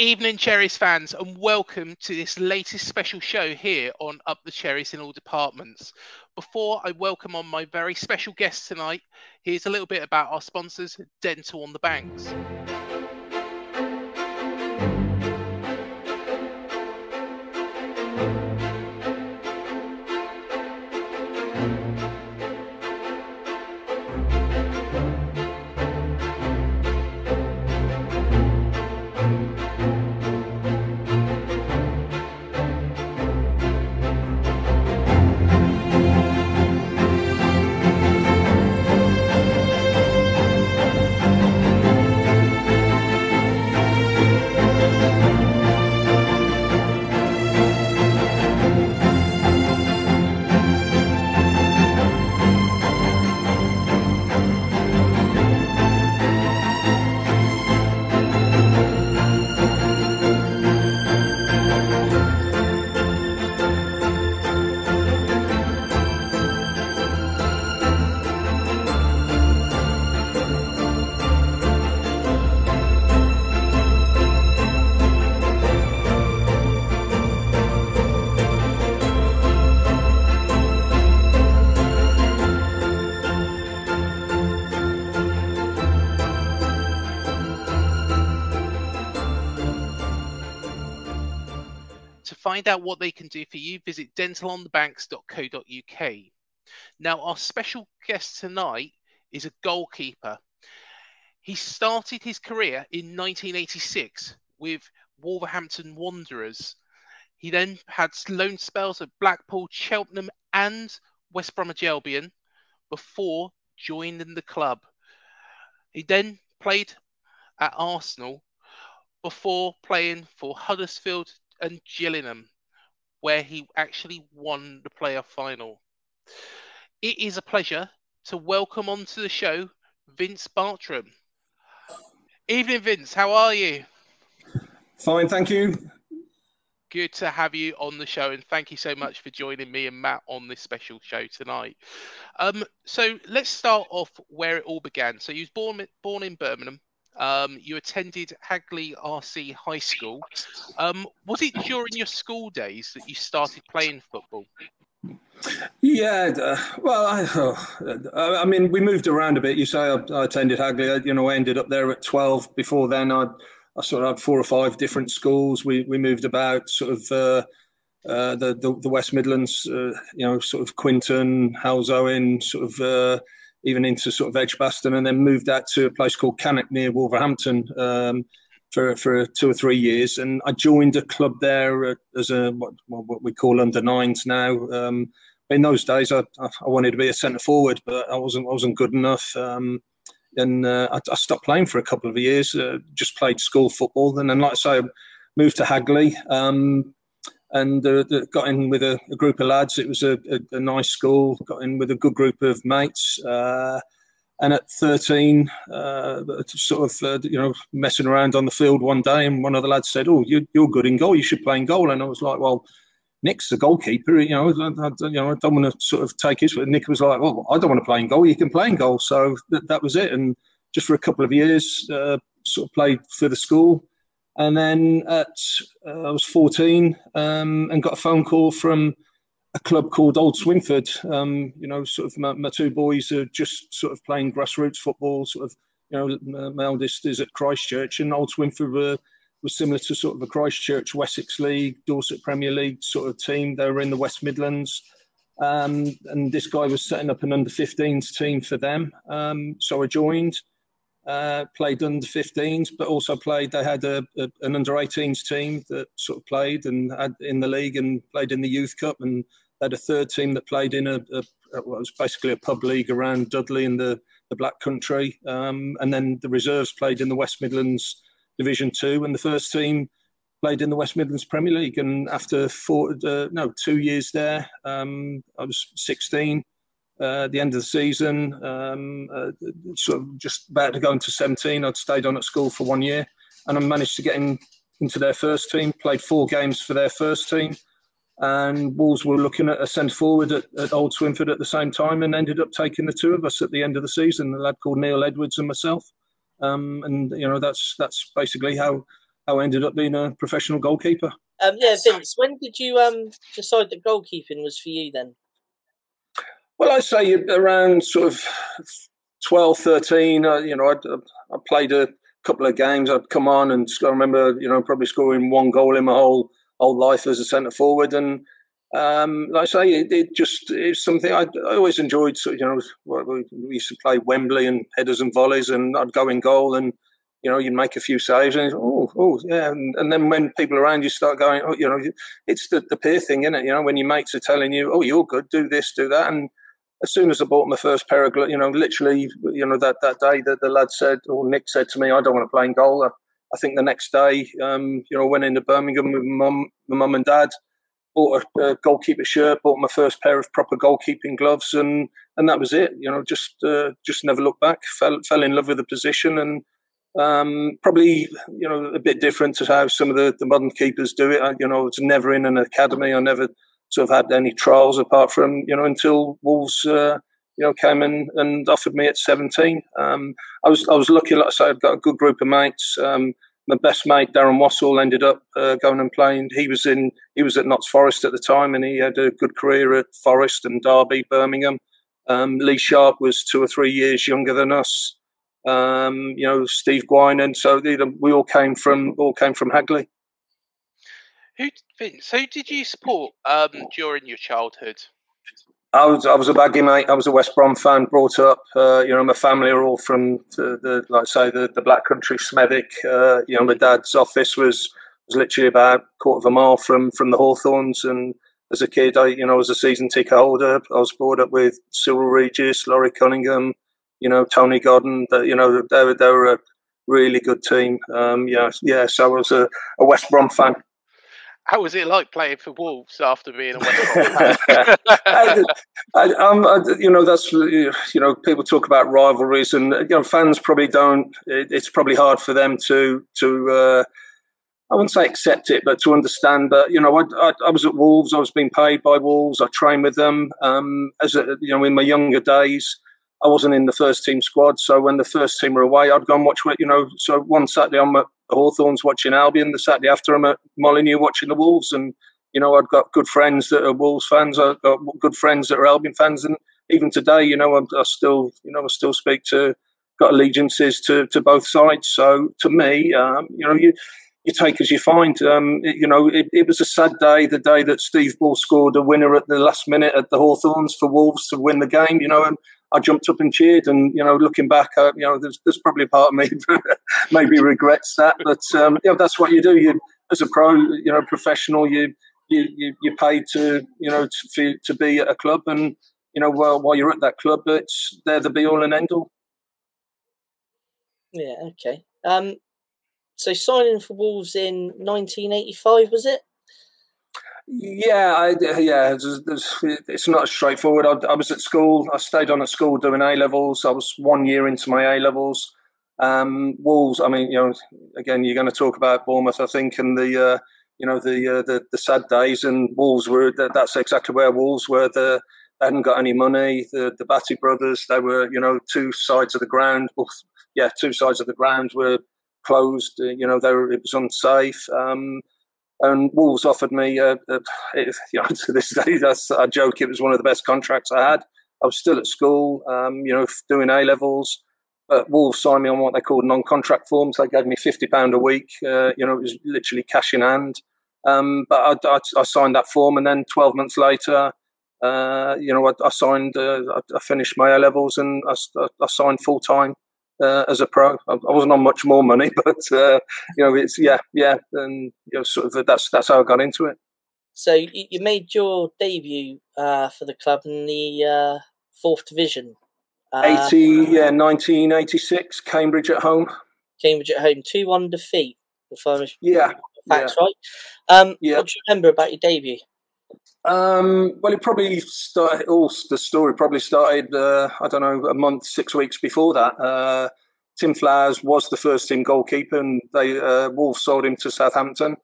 Evening Cherries fans, and welcome to this latest special show here on Up the Cherries in All Departments. Before I welcome on my very special guest tonight, here's a little bit about our sponsors, Dental on the Banks. Find out what they can do for you, visit dentalonthebanks.co.uk. Now, our special guest tonight is a goalkeeper. He started his career in 1986 with Wolverhampton Wanderers. He then had loan spells at Blackpool, Cheltenham, and West Bromwich Albion before joining the club. He then played at Arsenal before playing for Huddersfield and Gillingham, where he actually won the playoff final. It is a pleasure to welcome onto the show Vince Bartram. Evening, Vince. How are you? Fine, thank you. Good to have you on the show, and thank you so much for joining me and Matt on this special show tonight. Um, so let's start off where it all began. So you was born born in Birmingham. Um, you attended Hagley RC High School. Um, was it during your school days that you started playing football? Yeah, uh, well, I, uh, I mean, we moved around a bit. You say I, I attended Hagley. You know, I ended up there at twelve. Before then, I, I sort of had four or five different schools. We we moved about, sort of. Uh, uh, the, the, the West Midlands, uh, you know, sort of Quinton, Halesowen, sort of uh, even into sort of Edgbaston, and then moved out to a place called Cannock near Wolverhampton um, for for two or three years. And I joined a club there as a what, what we call under nines now. Um, in those days, I, I wanted to be a centre forward, but I wasn't I wasn't good enough. Um, and uh, I, I, stopped playing for a couple of years. Uh, just played school football, and then, like I say, moved to Hagley. Um, and uh, got in with a, a, group of lads. It was a, a, a, nice school. Got in with a good group of mates. Uh, and at 13, uh, sort of, uh, you know, messing around on the field one day, and one of the lads said, "Oh, you, are good in goal. You should play in goal." And I was like, "Well, Nick's the goalkeeper. You know, I, I, you know, I don't want to sort of take his. But Nick was like, well, I don't want to play in goal. You can play in goal. So that, that was it. And just for a couple of years, uh, sort of played for the school. And then at uh, I was 14 um, and got a phone call from a club called Old Swinford. Um, you know, sort of my, my, two boys are just sort of playing grassroots football. Sort of, you know, my eldest is at Christchurch, and Old Swinford were was similar to sort of a Christchurch Wessex League, Dorset Premier League sort of team. They were in the West Midlands. Um, and this guy was setting up an under 15s team for them. Um, so I joined, uh, played under 15s, but also played. They had a, a, an under 18s team that sort of played and had in the league and played in the Youth Cup. And they had a third team that played in a, a what was basically a pub league around Dudley in the, the Black Country. Um, and then the reserves played in the West Midlands Division Two, and the first team played in the West Midlands Premier League. And after four, uh, no, two years there, um, I was 16. Uh, at the end of the season, um, uh, sort of just about to go into 17. I'd stayed on at school for one year, and I managed to get in, into their first team. Played four games for their first team, and Wolves were looking at a centre forward at, at, Old Swinford at the same time, and ended up taking the two of us at the end of the season. A lad called Neil Edwards and myself. Um, and you know that's that's basically how how I ended up being a professional goalkeeper. Um, yeah, Vince, when did you um, decide that goalkeeping was for you then? Well, I say around sort of 12, 13, uh, you know, I'd, I played a couple of games. I'd come on and I remember, you know, probably scoring one goal in my whole whole life as a centre forward. And um, like I say, it, it just it's something I, I, always enjoyed. So, you know, we, used to play Wembley and headers and volleys, and I'd go in goal, and you know, you'd make a few saves, and oh, oh, yeah. And, and, then when people around you start going, oh, you know, it's the, the peer thing, isn't it? You know, when your mates are telling you, oh, you're good, do this, do that, and as soon as I bought my first pair of gloves, you know, literally, you know, that, that day that the lad said, or Nick said to me, I don't want to play in goal. I, I think the next day, um, you know, I went into Birmingham with my mum, my mum and dad, bought a, a, goalkeeper shirt, bought my first pair of proper goalkeeping gloves, and and that was it. You know, just uh, just never looked back. Fell fell in love with the position, and um, probably you know a bit different to how some of the, the modern keepers do it. I, you know, it's never in an academy. I never sort of had any trials apart from you know until Wolves. Uh, you know, came in and offered me at 17. Um, I was I was lucky, like I said, I've got a good group of mates. Um, my best mate Darren Wassall ended up uh, going and playing. He was in he was at Notts Forest at the time, and he had a good career at Forest and Derby, Birmingham. Um, Lee Sharpe was two or three years younger than us. Um, you know, Steve Gwynn, and so we all came from all came from Hagley. Who Vince? Who did you support um, during your childhood? I was I was a baggy mate. I was a West Brom fan, brought up. Uh, you know, my family are all from the, the like say the, the Black Country, Smethwick. Uh, you know, my dad's office was was literally about a quarter of a mile from from the Hawthorns. And as a kid, I you know was a season ticket holder. I was brought up with Cyril Regis, Laurie Cunningham, you know Tony Godden. That you know they were they were a really good team. Um, yeah, yeah. So I was a, a West Brom fan how was it like playing for Wolves after being a West Ham I, I, um, I, you know, that's you know, people talk about rivalries, and you know, fans probably don't. It, it's probably hard for them to to. Uh, I wouldn't say accept it, but to understand that you know, I, I, was at Wolves. I was being paid by Wolves. I trained with them. Um, as a, you know, in my younger days, I wasn't in the first team squad. So when the first team were away, I'd go and watch. You know, so one Saturday I'm at Hawthorns watching Albion, the Saturday after I'm at Molineux watching the Wolves, and you know I've got good friends that are Wolves fans. I've got good friends that are Albion fans, and even today, you know, I, I still, you know, I still speak to, got allegiances to to both sides. So to me, um, you know, you you take as you find. Um, it, you know, it, it, was a sad day, the day that Steve Bull scored a winner at the last minute at the Hawthorns for Wolves to win the game. You know, and I jumped up and cheered. And you know, looking back, uh, you know, there's, there's probably a part of me maybe regrets that, but um, you know, that's what you do. You as a pro, you know, professional, you you, you you're paid to you know to, to be at a club, and you know while while you're at that club, it's they're the be all and end all. Yeah. Okay. Um. So signing for Wolves in 1985 was it? Yeah, I, yeah, it's, it's not straightforward. I, I, was at school. I stayed on at school doing A levels. I was one year into my A levels. Um, Wolves. I mean, you know, again, you're going to talk about Bournemouth, I think, and the uh, you know the uh, the, the sad days, and Wolves were that's exactly where Wolves were. The they hadn't got any money. The the Bhatti brothers, they were you know two sides of the ground. Well, yeah, two sides of the ground were closed. You know, they were, it was unsafe. Um, and Wolves offered me, uh, uh, you know, to this day, that's a joke. It was one of the best contracts I had. I was still at school, um, you know, doing A levels. But Wolves signed me on what they called non-contract forms. They gave me fifty pound a week. Uh, you know, it was literally cash in hand. Um, but I, I, I, signed that form, and then twelve months later, uh, you know, I, I signed. Uh, I, finished my A levels, and I, signed full time uh, as a pro. I, wasn't on much more money, but uh, you know, it's yeah, yeah, and you know, sort of that's that's how I got into it. So you made your debut uh, for the club in the fourth division uh, 80, yeah, 1986, Cambridge at home. Cambridge at home, 2 1 defeat, if I'm yeah, That's yeah. right. Um, yeah. What do you remember about your debut? Um, well, it probably started, all the story probably started, uh, I don't know, a month, six weeks before that. Uh, Tim Flowers was the first team goalkeeper, and they uh, Wolves sold him to Southampton.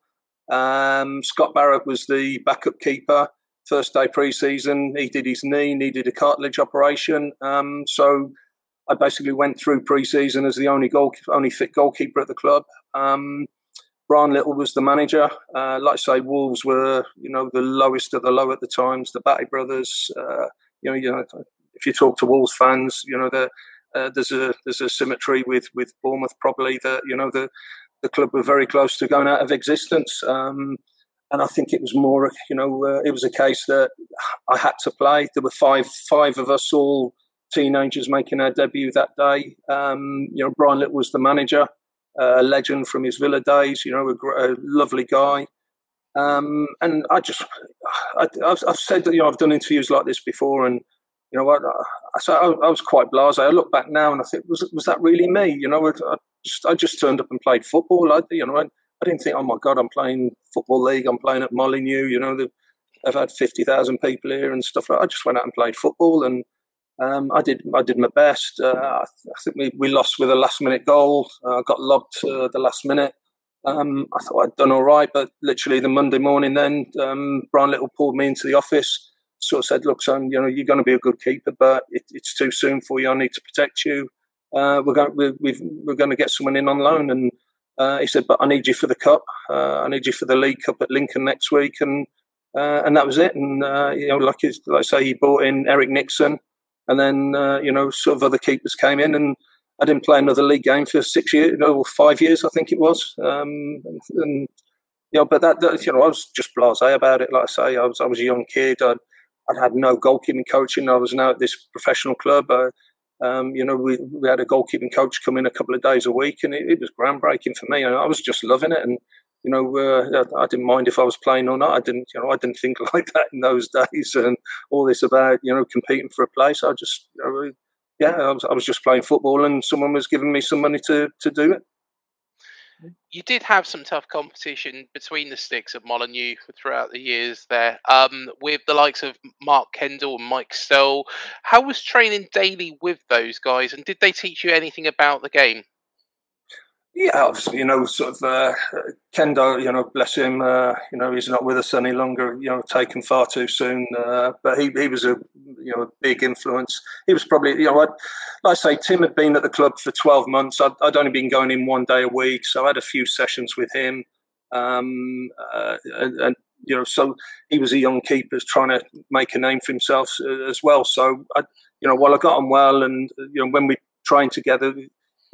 Um, Scott Barrett was the backup keeper first day pre-season. He did his knee, needed a cartilage operation. Um, so I basically went through pre-season as the only goal, only fit goalkeeper at the club. Um, Brian Little was the manager. Uh, like I say, Wolves were, you know, the lowest of the low at the times. The Bhatti brothers, uh, you know, you know, if you talk to Wolves fans, you know, uh, there's a there's a symmetry with with Bournemouth. Probably that you know the the club were very close to going out of existence. Um, and I think it was more, you know, uh, it was a case that I had to play. There were five five of us, all teenagers, making our debut that day. Um, you know, Brian Little was the manager, a legend from his Villa days. You know, a, a lovely guy. Um, and I just, I, have said that you know I've done interviews like this before, and you know what, I, I, I was quite blasé. I look back now and I think, was was that really me? You know, I just, I just turned up and played football. I, you know, I didn't think, oh my God, I'm playing Football League, I'm playing at Molineux, you know, they've, had 50,000 people here and stuff like that. I just went out and played football and um, I did I did my best. Uh, I, think we, we lost with a last minute goal. I uh, got lobbed uh, the last minute. Um, I thought I'd done all right, but literally the Monday morning, then um, Brian Little pulled me into the office. Sort of said, "Look, son, you know you're going to be a good keeper, but it, it's too soon for you. I need to protect you. Uh, we're going we're, we're going to get someone in on loan, and uh, he said, "But I need you for the cup. Uh, I need you for the League Cup at Lincoln next week." And uh, and that was it. And uh, you know, like like I say, he brought in Eric Nixon, and then uh, you know, sort of other keepers came in, and I didn't play another league game for six years, no, five years, I think it was. Um, and, and you know, but that, that, you know, I was just blasé about it. Like I say, I was I was a young kid. I'd, I'd had no goalkeeping coaching. I was now at this professional club. I, um, you know, we, we had a goalkeeping coach come in a couple of days a week, and it, it was groundbreaking for me. And I was just loving it. And you know, uh, I didn't mind if I was playing or not. I didn't, you know, I didn't think like that in those days. And all this about you know competing for a place, I just, you know, yeah, I was, I was just playing football, and someone was giving me some money to to do it you did have some tough competition between the sticks at Molineux throughout the years there, um, with the likes of Mark Kendall and Mike Stowell. How was training daily with those guys, and did they teach you anything about the game? Yeah, obviously, you know, sort of uh, Kendo, you know, bless him, uh, you know, he's not with us any longer, you know, taken far too soon. Uh, but he, he was a, you know, a big influence. He was probably, you know, I'd, like I say, Tim had been at the club for 12 months. I'd, I'd only been going in one day a week. So I had a few sessions with him. Um, uh, and, and, you know, so he was a young keeper trying to make a name for himself uh, as well. So, I, you know, while I got on well and, you know, when we trained together,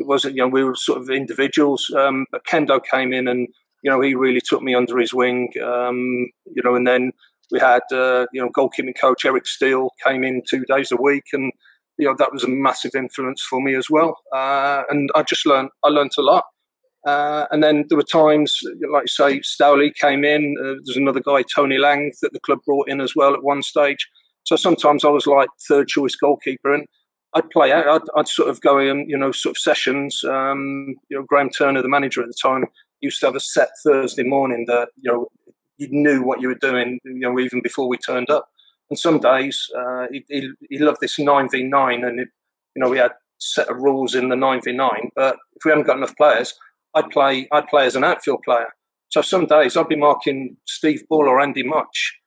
it wasn't, you know, we were sort of individuals. Um, but Kendo came in and, you know, he really took me under his wing. Um, you know, and then we had, uh, you know, goalkeeping coach Eric Steele came in two days a week, and you know that was a massive influence for me as well. Uh, and I just learned, I learned a lot. Uh, and then there were times, like you say, Stowley came in. Uh, there's another guy, Tony Lange, that the club brought in as well at one stage. So sometimes I was like third choice goalkeeper, and I'd play. I'd, I'd, sort of go in, you know, sort of sessions. Um, you know, Graham Turner, the manager at the time, used to have a set Thursday morning that you know you knew what you were doing, you know, even before we turned up. And some days uh, he, he, he, loved this nine v nine, and it, you know we had set of rules in the nine v nine. But if we hadn't got enough players, I'd play I'd play as an outfield player. So some days I'd be marking Steve Bull or Andy Mutch,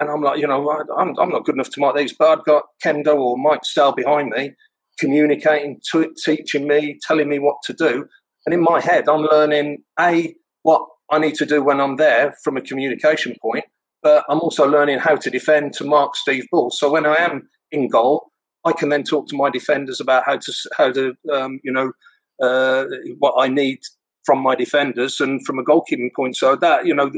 and I'm like, you know, I'm, I'm not good enough to mark these, but I've got Kendo or Mike Stowell behind me, communicating, t- teaching me, telling me what to do. And in my head, I'm learning a what I need to do when I'm there from a communication point, but I'm also learning how to defend to mark Steve Bull. So when I am in goal, I can then talk to my defenders about how to how to um, you know uh, what I need from my defenders and from a goalkeeping point. So that you know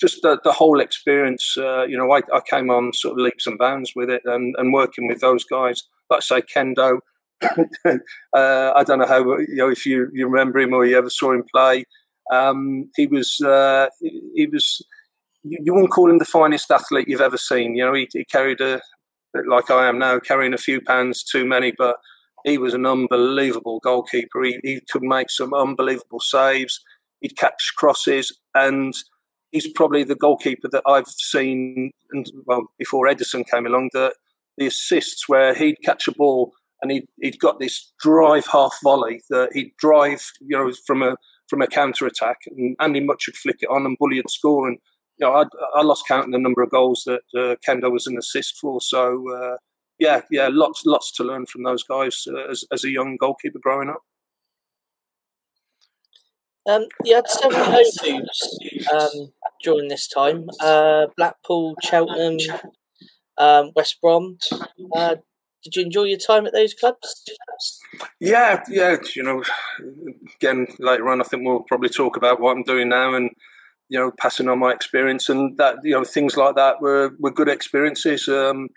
just the, the whole experience, uh, you know, I, I, came on sort of leaps and bounds with it and, and working with those guys, like say, Kendo. uh, I don't know how, you know, if you, you remember him or you ever saw him play. Um, he was, uh, he was, you, you, wouldn't call him the finest athlete you've ever seen. You know, he, he carried a, like I am now, carrying a few pounds too many, but he was an unbelievable goalkeeper. He, he could make some unbelievable saves. He'd catch crosses and, he's probably the goalkeeper that I've seen, and well, before Ederson came along, that the assists where he'd catch a ball and he'd, he'd got this drive half volley that he'd drive, you know, from a from a counter attack, and Andy Mutch would flick it on and Bully would score. And you know, I, I lost count of the number of goals that uh, Kendo was an assist for. So uh, yeah, yeah, lots lots to learn from those guys uh, as as a young goalkeeper growing up. Um, you had several home moves um, during this time. Uh, Blackpool, Cheltenham, um, West Brom. Uh, did you enjoy your time at those clubs? Yeah, yeah. You know, again later on, I think we'll probably talk about what I'm doing now and you know passing on my experience and that you know things like that were were good experiences. Um,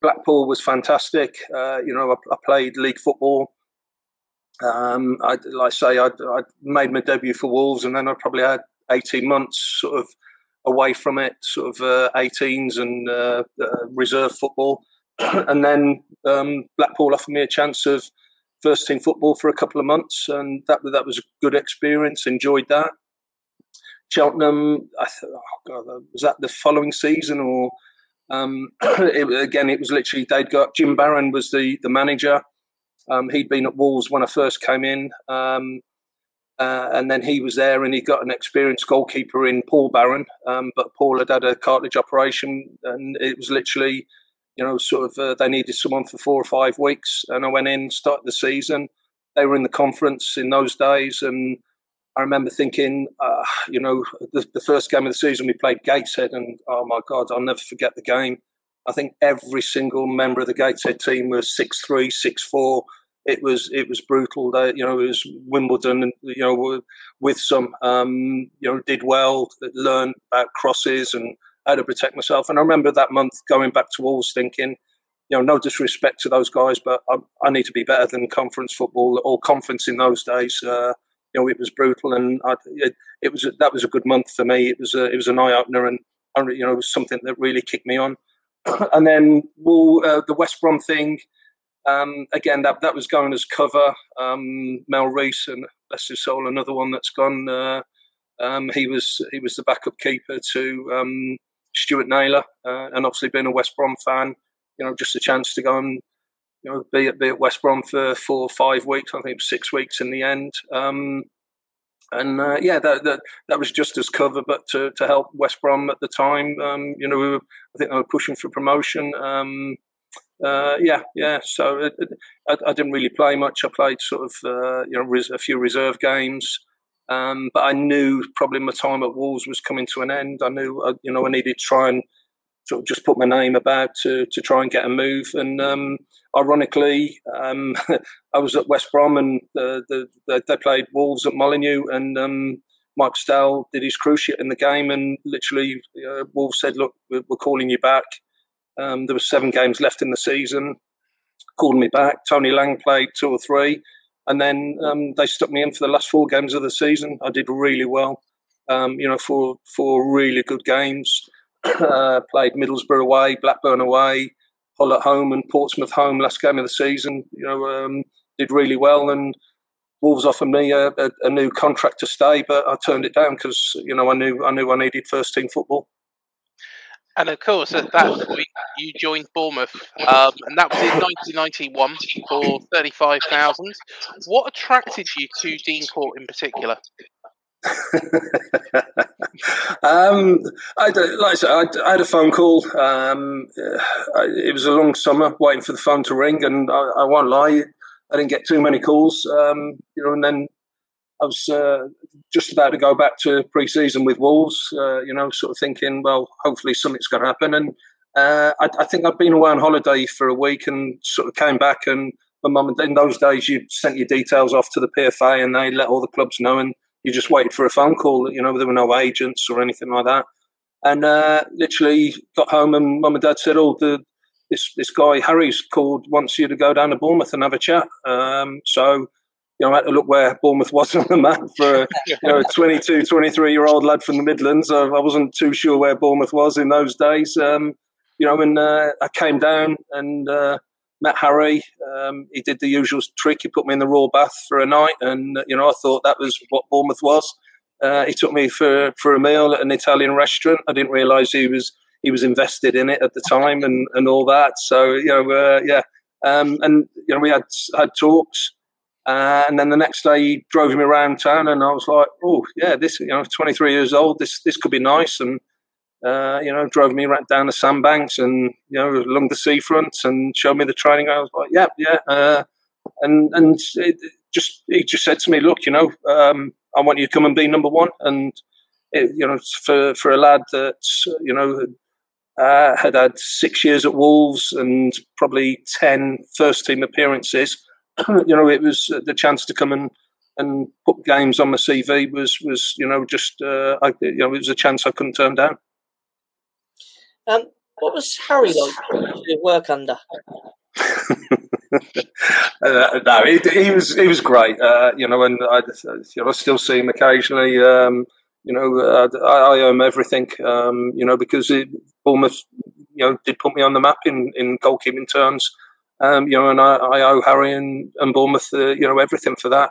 Blackpool was fantastic. Uh, you know, I, I, played league football. Um, I like I say I, I made my debut for Wolves, and then I probably had 18 months sort of away from it, sort of uh, 18s and uh, uh, reserve football. and then um, Blackpool offered me a chance of first team football for a couple of months, and that that was a good experience. Enjoyed that. Cheltenham, I th- oh God, uh, was that the following season or? Um, it, again, it was literally they'd got Jim Barron was the the manager. Um, he'd been at Wolves when I first came in. Um, uh, and then he was there and he got an experienced goalkeeper in Paul Barron. Um, but Paul had had a cartilage operation and it was literally, you know, sort of uh, they needed someone for four or five weeks. And I went in, started the season. They were in the conference in those days. And I remember thinking, uh, you know, the, the, first game of the season we played Gateshead and oh my God, I'll never forget the game. I think every single member of the Gateshead team was six three, six four it was it was brutal. They, you know, it was Wimbledon, and you know, with some, um, you know, did well, learned about crosses and how to protect myself. And I remember that month going back to Wolves, thinking, you know, no disrespect to those guys, but I, I need to be better than conference football or conference in those days. Uh, you know, it was brutal, and I, it, it, was that was a good month for me. It was a, it was an eye opener, and you know, it was something that really kicked me on. and then well, uh, the West Brom thing um, again, that that was going as cover. Um, Mel Rees and bless his soul, another one that's gone. Uh, um, he was he was the backup keeper to um, Stuart Naylor, uh, and obviously being a West Brom fan, you know, just a chance to go and you know be at, be at West Brom for four or five weeks. I think six weeks in the end. Um, and uh, yeah, that, that that was just as cover, but to, to help West Brom at the time, um, you know, we were, I think they were pushing for promotion. Uh, yeah, yeah. So it, it, I, I, didn't really play much. I played sort of uh, you know res- a few reserve games, um, but I knew probably my time at Wolves was coming to an end. I knew uh, you know I needed to try and sort of just put my name about to to try and get a move. And um, ironically, um, I was at West Brom and the, the, they played Wolves at Molineux and. Um, Mike Stowell did his cruciate in the game, and literally, uh, Wolves said, "Look, we're calling you back." Um, there were seven games left in the season. Called me back. Tony Lange played two or three, and then um, they stuck me in for the last four games of the season. I did really well. Um, you know, for four really good games. uh, played Middlesbrough away, Blackburn away, Hull at home, and Portsmouth home. Last game of the season. You know, um, did really well, and Wolves offered me a, a, a, new contract to stay, but I turned it down because you know I knew I knew I needed first team football. And of course, at that point, you joined Bournemouth, um, and that was in 1991 for 35,000. What attracted you to Dean Court in particular? um, I, like I said, I, I, had a phone call. Um, it was a long summer waiting for the phone to ring, and I, I won't lie, I didn't get too many calls. Um, you know, and then I was uh, just about to go back to pre-season with Wolves. Uh, you know, sort of thinking, well, hopefully something's going to happen. And uh, I, I, think I'd been away on holiday for a week and sort of came back. And my mum, and in those days, you sent your details off to the PFA, and they let all the clubs know, and you just waited for a phone call. You know, there were no agents or anything like that. And uh, literally got home, and mum and dad said, "Oh, the this this guy Harry's called wants you to go down to Bournemouth and have a chat." Um, so you know, I had to look where Bournemouth was on the map for you know, a 22, 23 year old lad from the Midlands. I, I, wasn't too sure where Bournemouth was in those days. Um, you know, and uh, I came down and uh, met Harry. Um, he did the usual trick. He put me in the Royal Bath for a night, and you know, I thought that was what Bournemouth was. Uh, he took me for for a meal at an Italian restaurant. I didn't realise he was he was invested in it at the time and, and all that. So you know, uh, yeah, um, and you know, we had had talks. Uh, and then the next day he drove me around town, and I was like, "Oh, yeah, this you know, 23 years old. This this could be nice." And uh, you know, drove me right down the sandbanks and you know along the seafront and showed me the training. I was like, "Yeah, yeah." Uh, and and it just he just said to me, "Look, you know, um, I want you to come and be number one." And it, you know, for for a lad that you know uh, had had six years at Wolves and probably 10 first team appearances you know, it was uh, the chance to come and and put games on my CV was was you know just uh, I, you know it was a chance I couldn't turn down. Um, what was Harry like to work under? uh, no, he, he, was he was great. Uh, you know, and I, you know, I still see him occasionally. Um, you know, I, I, owe him everything. Um, you know, because it, Bournemouth, you know, did put me on the map in in goalkeeping terms. Um, you know, and I, I, owe Harry and, and Bournemouth, uh, you know, everything for that.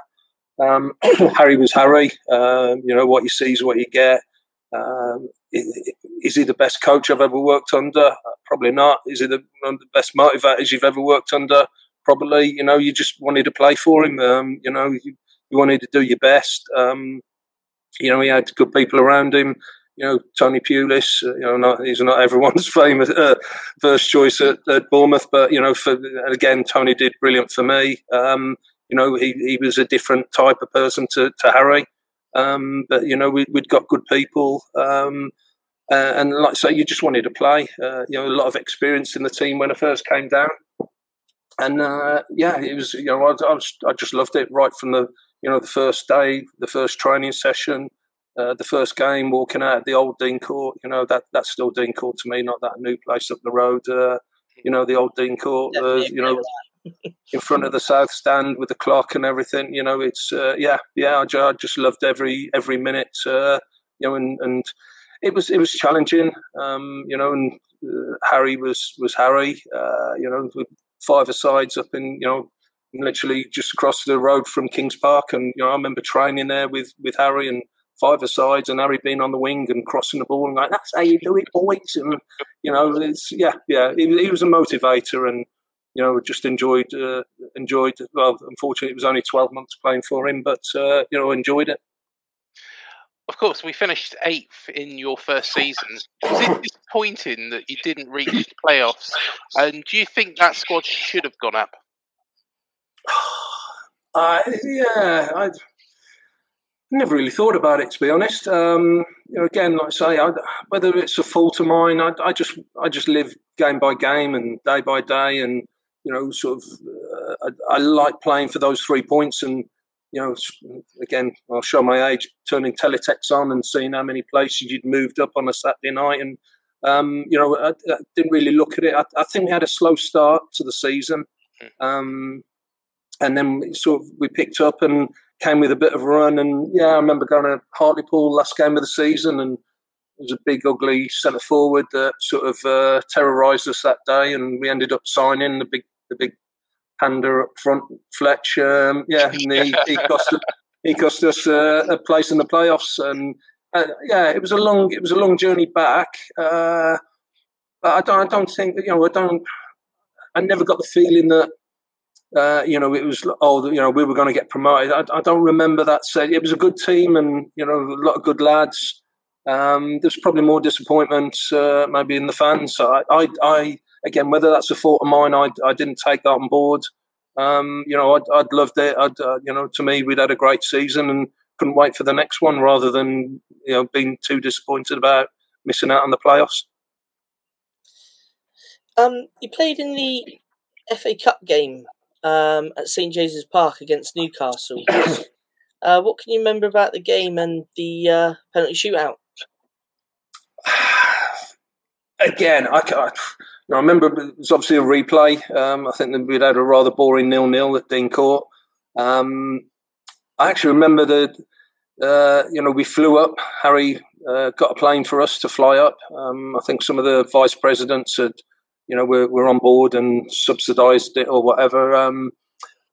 Um, Harry was Harry. Uh, you know, what you see is what you get. Um, is he the best coach I've ever worked under? Probably not. Is he the, one of the best motivators you've ever worked under? Probably. You know, you just wanted to play for him. Um, you know, you, you, wanted to do your best. Um, you know, he had good people around him you know, Tony Pulis, uh, you know, not, he's not everyone's famous uh, first choice at, at, Bournemouth, but you know, for again, Tony did brilliant for me. Um, you know, he, he was a different type of person to, to Harry, um, but you know, we, would got good people, um, uh, and like I say, you just wanted to play. Uh, you know, a lot of experience in the team when I first came down, and uh, yeah, it was you know, I, I, was, I just loved it right from the you know the first day, the first training session. Uh, the first game, walking out of the old Dean Court, you know that that's still Dean Court to me, not that new place up the road. Uh, you know the old Dean Court, uh, you know, in front of the South Stand with the clock and everything. You know, it's uh, yeah, yeah. I, I, just loved every every minute. Uh, you know, and, and it was it was challenging. Um, you know, and Harry was was Harry. you know, with five sides up in you know literally just across the road from Kings Park, and you know I remember training there with with Harry and five sides and Harry being on the wing and crossing the ball and like that's how you do it, boys. And you know, it's yeah, yeah. He, he was a motivator and you know just enjoyed uh, enjoyed. Well, unfortunately, it was only twelve months playing for him, but uh, you know enjoyed it. Of course, we finished eighth in your first season. Was it disappointing that you didn't reach the playoffs? And do you think that squad should have gone up? Uh, yeah, I, Never really thought about it, to be honest. Um, you know, again, like I say, I, whether it's a fault of mine, I, I, just I just live game by game and day by day, and you know, sort of, uh, I, I, like playing for those three points. And you know, again, I'll show my age, turning teletext on and seeing how many places you'd moved up on a Saturday night, and um, you know, I, I, didn't really look at it. I, think we had a slow start to the season, hmm. um, and then sort of we picked up and came with a bit of a run. And yeah, I remember going to Hartlepool last game of the season, and it was a big, ugly centre forward that sort of uh, terrorised us that day, and we ended up signing the big, the big panda up front, Fletch. Um, yeah, and he, he cost he cost us uh, a place in the playoffs, and uh, yeah, it was a long, it was a long journey back. Uh, but I don't, I don't think you know, I don't, I never got the feeling that uh, you know, it was oh, you know, we were going to get promoted. I, I don't remember that. Say it was a good team, and you know, a lot of good lads. Um, there's probably more disappointment uh, maybe in the fans. So I, I, I, again, whether that's a fault of mine, I, I didn't take that on board. Um, you know, I'd, I'd loved it. I'd, uh, you know, to me, we'd had a great season and couldn't wait for the next one, rather than you know being too disappointed about missing out on the playoffs. Um, you played in the FA Cup game um, at St James's Park against Newcastle. uh, what can you remember about the game and the uh, penalty shootout? Again, I, I, I, remember it was obviously a replay. Um, I think we'd had a rather boring nil-nil at Dean Court. Um, I actually remember that uh, you know we flew up. Harry uh, got a plane for us to fly up. Um, I think some of the vice presidents had you know, we're, we're on board and subsidised it or whatever. Um,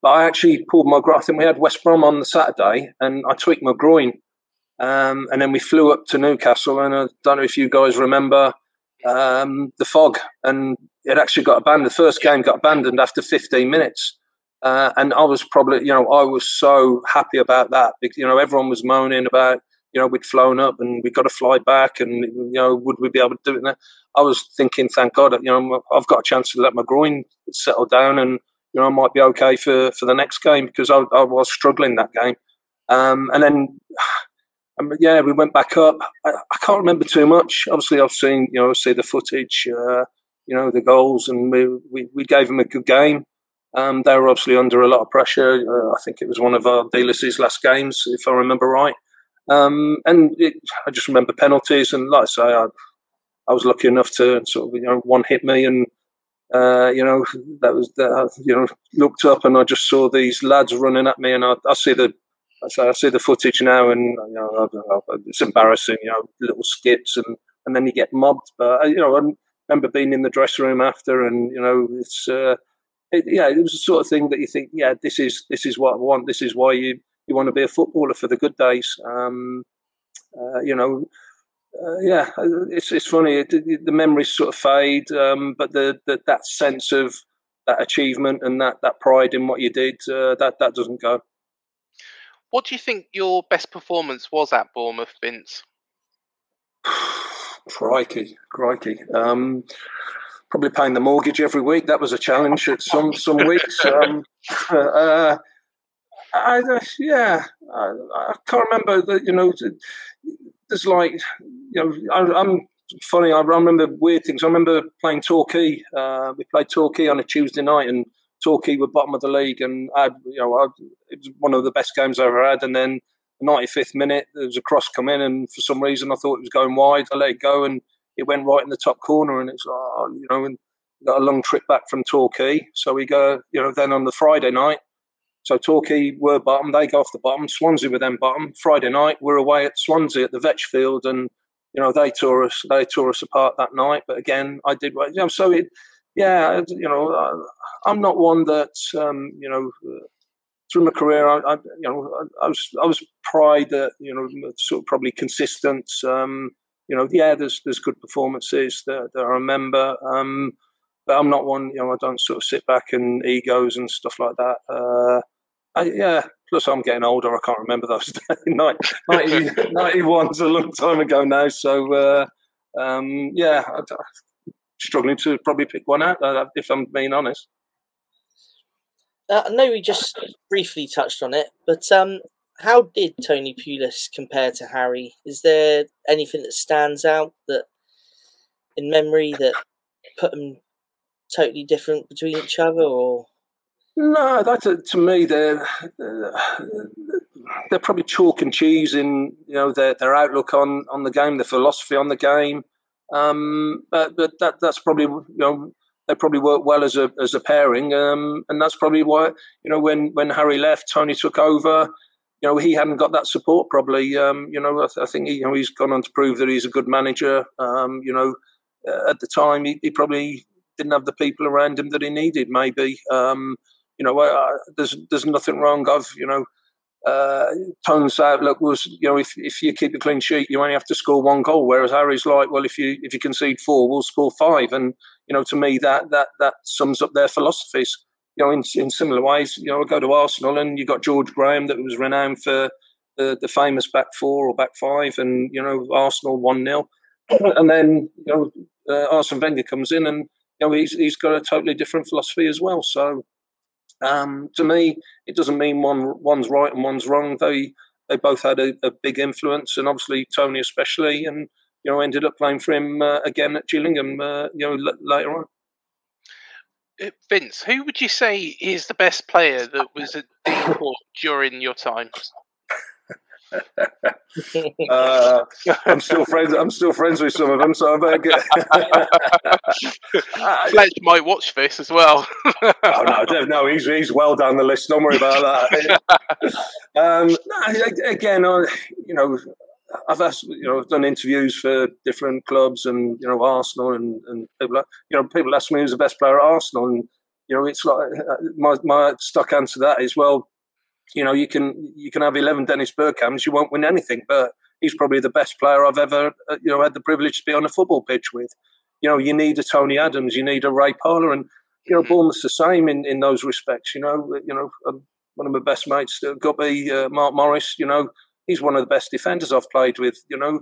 but I actually pulled my think we had West Brom on the Saturday, and I tweaked my groin. Um, and then we flew up to Newcastle, and I don't know if you guys remember um, the fog, and it actually got abandoned. The first game got abandoned after 15 minutes. Uh, and I was probably, you know, I was so happy about that because, you know, everyone was moaning about, you know, we'd flown up and we got to fly back and, you know, would we be able to do it? Now? I was thinking, thank God, you know, I've got a chance to let my groin settle down, and you know, I might be okay for for the next game because I, I was struggling that game. Um, and then, um, yeah, we went back up. I, I, can't remember too much. Obviously, I've seen, you know, see the footage, uh, you know, the goals, and we, we, we gave them a good game. Um, they were obviously under a lot of pressure. Uh, I think it was one of Ardiles's last games, if I remember right. Um, and it, I just remember penalties, and like I say, I, I was lucky enough to sort of you know one hit me and uh, you know that was that you know looked up and I just saw these lads running at me and I, I see the I see the footage now and you know it's embarrassing you know little skips and and then you get mobbed. But uh, you know I remember being in the dressing room after and you know it's uh, it, yeah it was the sort of thing that you think yeah this is this is what I want. This is why you you want to be a footballer for the good days um, uh, you know uh, yeah, it's it's funny. It, the memories sort of fade, um, but the, the, that sense of that achievement and that, that pride in what you did uh, that that doesn't go. What do you think your best performance was at Bournemouth, Vince? crikey, crikey. Um, probably paying the mortgage every week. That was a challenge at some some weeks. Um, uh, I, yeah, I, I, can't remember that. You know, there's like, you know, I, am funny. I remember weird things. I remember playing Torquay. Uh, we played Torquay on a Tuesday night, and Torquay were bottom of the league, and I, you know, I, it was one of the best games I ever had. And then, the 95th minute, there was a cross come in, and for some reason, I thought it was going wide. I let it go, and it went right in the top corner, and it's, oh, you know, and got a long trip back from Torquay. So we go, you know, then on the Friday night, so Torquay were bottom, they go off the bottom. Swansea were then bottom. Friday night, we're away at Swansea at the Vetch Field, and you know they tore us, they tore us apart that night. But again, I did, you know, so it, yeah, you know, I'm not one that, um, you know, through my career, I, I, you know, I was, I was pride that, you know, sort of probably consistent. Um, you know, yeah, there's there's good performances that, that I remember. Um, but I'm not one, you know, I don't sort of sit back and egos and stuff like that. Uh, I, yeah, plus I'm getting older. I can't remember those days. 90, 90, 91's a long time ago now. So, uh, um, yeah, I'm struggling to probably pick one out, uh, if I'm being honest. Uh, I know we just briefly touched on it, but um, how did Tony Pulis compare to Harry? Is there anything that stands out that in memory that put them totally different between each other, or no, that's a, to me they're they're probably chalk and cheese in you know their their outlook on on the game, their philosophy on the game. Um, but but that that's probably you know they probably work well as a as a pairing, um, and that's probably why you know when when Harry left, Tony took over. You know he hadn't got that support probably. Um, you know I, th- I think he, you know he's gone on to prove that he's a good manager. Um, you know uh, at the time he, he, probably didn't have the people around him that he needed. Maybe um, you know, uh, there's there's nothing wrong. I've you know, uh, Tone's outlook was you know if if you keep a clean sheet, you only have to score one goal. Whereas Harry's like, well, if you if you concede four, we'll score five. And you know, to me, that that that sums up their philosophies. you know, in, in similar ways, you know, I go to Arsenal and you got George Graham that was renowned for the, the famous back four or back five, and you know, Arsenal one 0 and then you know, uh, Arsene Wenger comes in and you know he's he's got a totally different philosophy as well. So um, to me, it doesn't mean one one's right and one's wrong. They they both had a, a big influence, and obviously Tony especially, and you know ended up playing for him uh, again at Gillingham. Uh, you know l- later on. Uh, Vince, who would you say is the best player that was at Dean during your time? uh, I'm still friends. I'm still friends with some of them, so I better get. Fletch might watch this as well. oh no, no, he's he's well down the list. Don't worry about that. um, no, again, I, you know, I've asked, you know, I've done interviews for different clubs and you know Arsenal and and people, you know, people ask me who's the best player at Arsenal, and you know, it's like uh, my my stuck answer to that is well you know, you can you can have eleven Dennis Bergkamps, you won't win anything. But he's probably the best player I've ever uh, you know had the privilege to be on a football pitch with. You know, you need a Tony Adams, you need a Ray Parlour, and you know, Bournemouth's the same in, in those respects. You know, you know, um, one of my best mates, uh, got be uh, Mark Morris. You know, he's one of the best defenders I've played with. You know,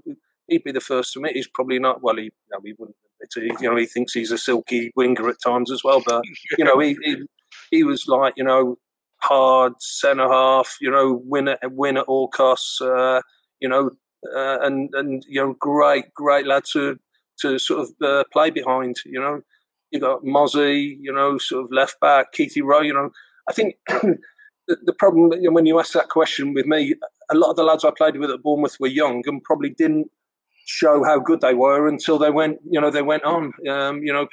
he'd be the first to admit he's probably not. Well, he, no, he wouldn't. You know, he thinks he's a silky winger at times as well. But you know, he, he he was like you know hard centre half, you know, win at win at all costs, uh, you know, uh, and and you know, great great lad to to sort of uh, play behind. You know, you got Mozzie, you know, sort of left back, Keithy Rowe. You know, I think the, the, problem you know, when you ask that question with me, a lot of the lads I played with at Bournemouth were young and probably didn't show how good they were until they went, you know, they went on. Um, you know,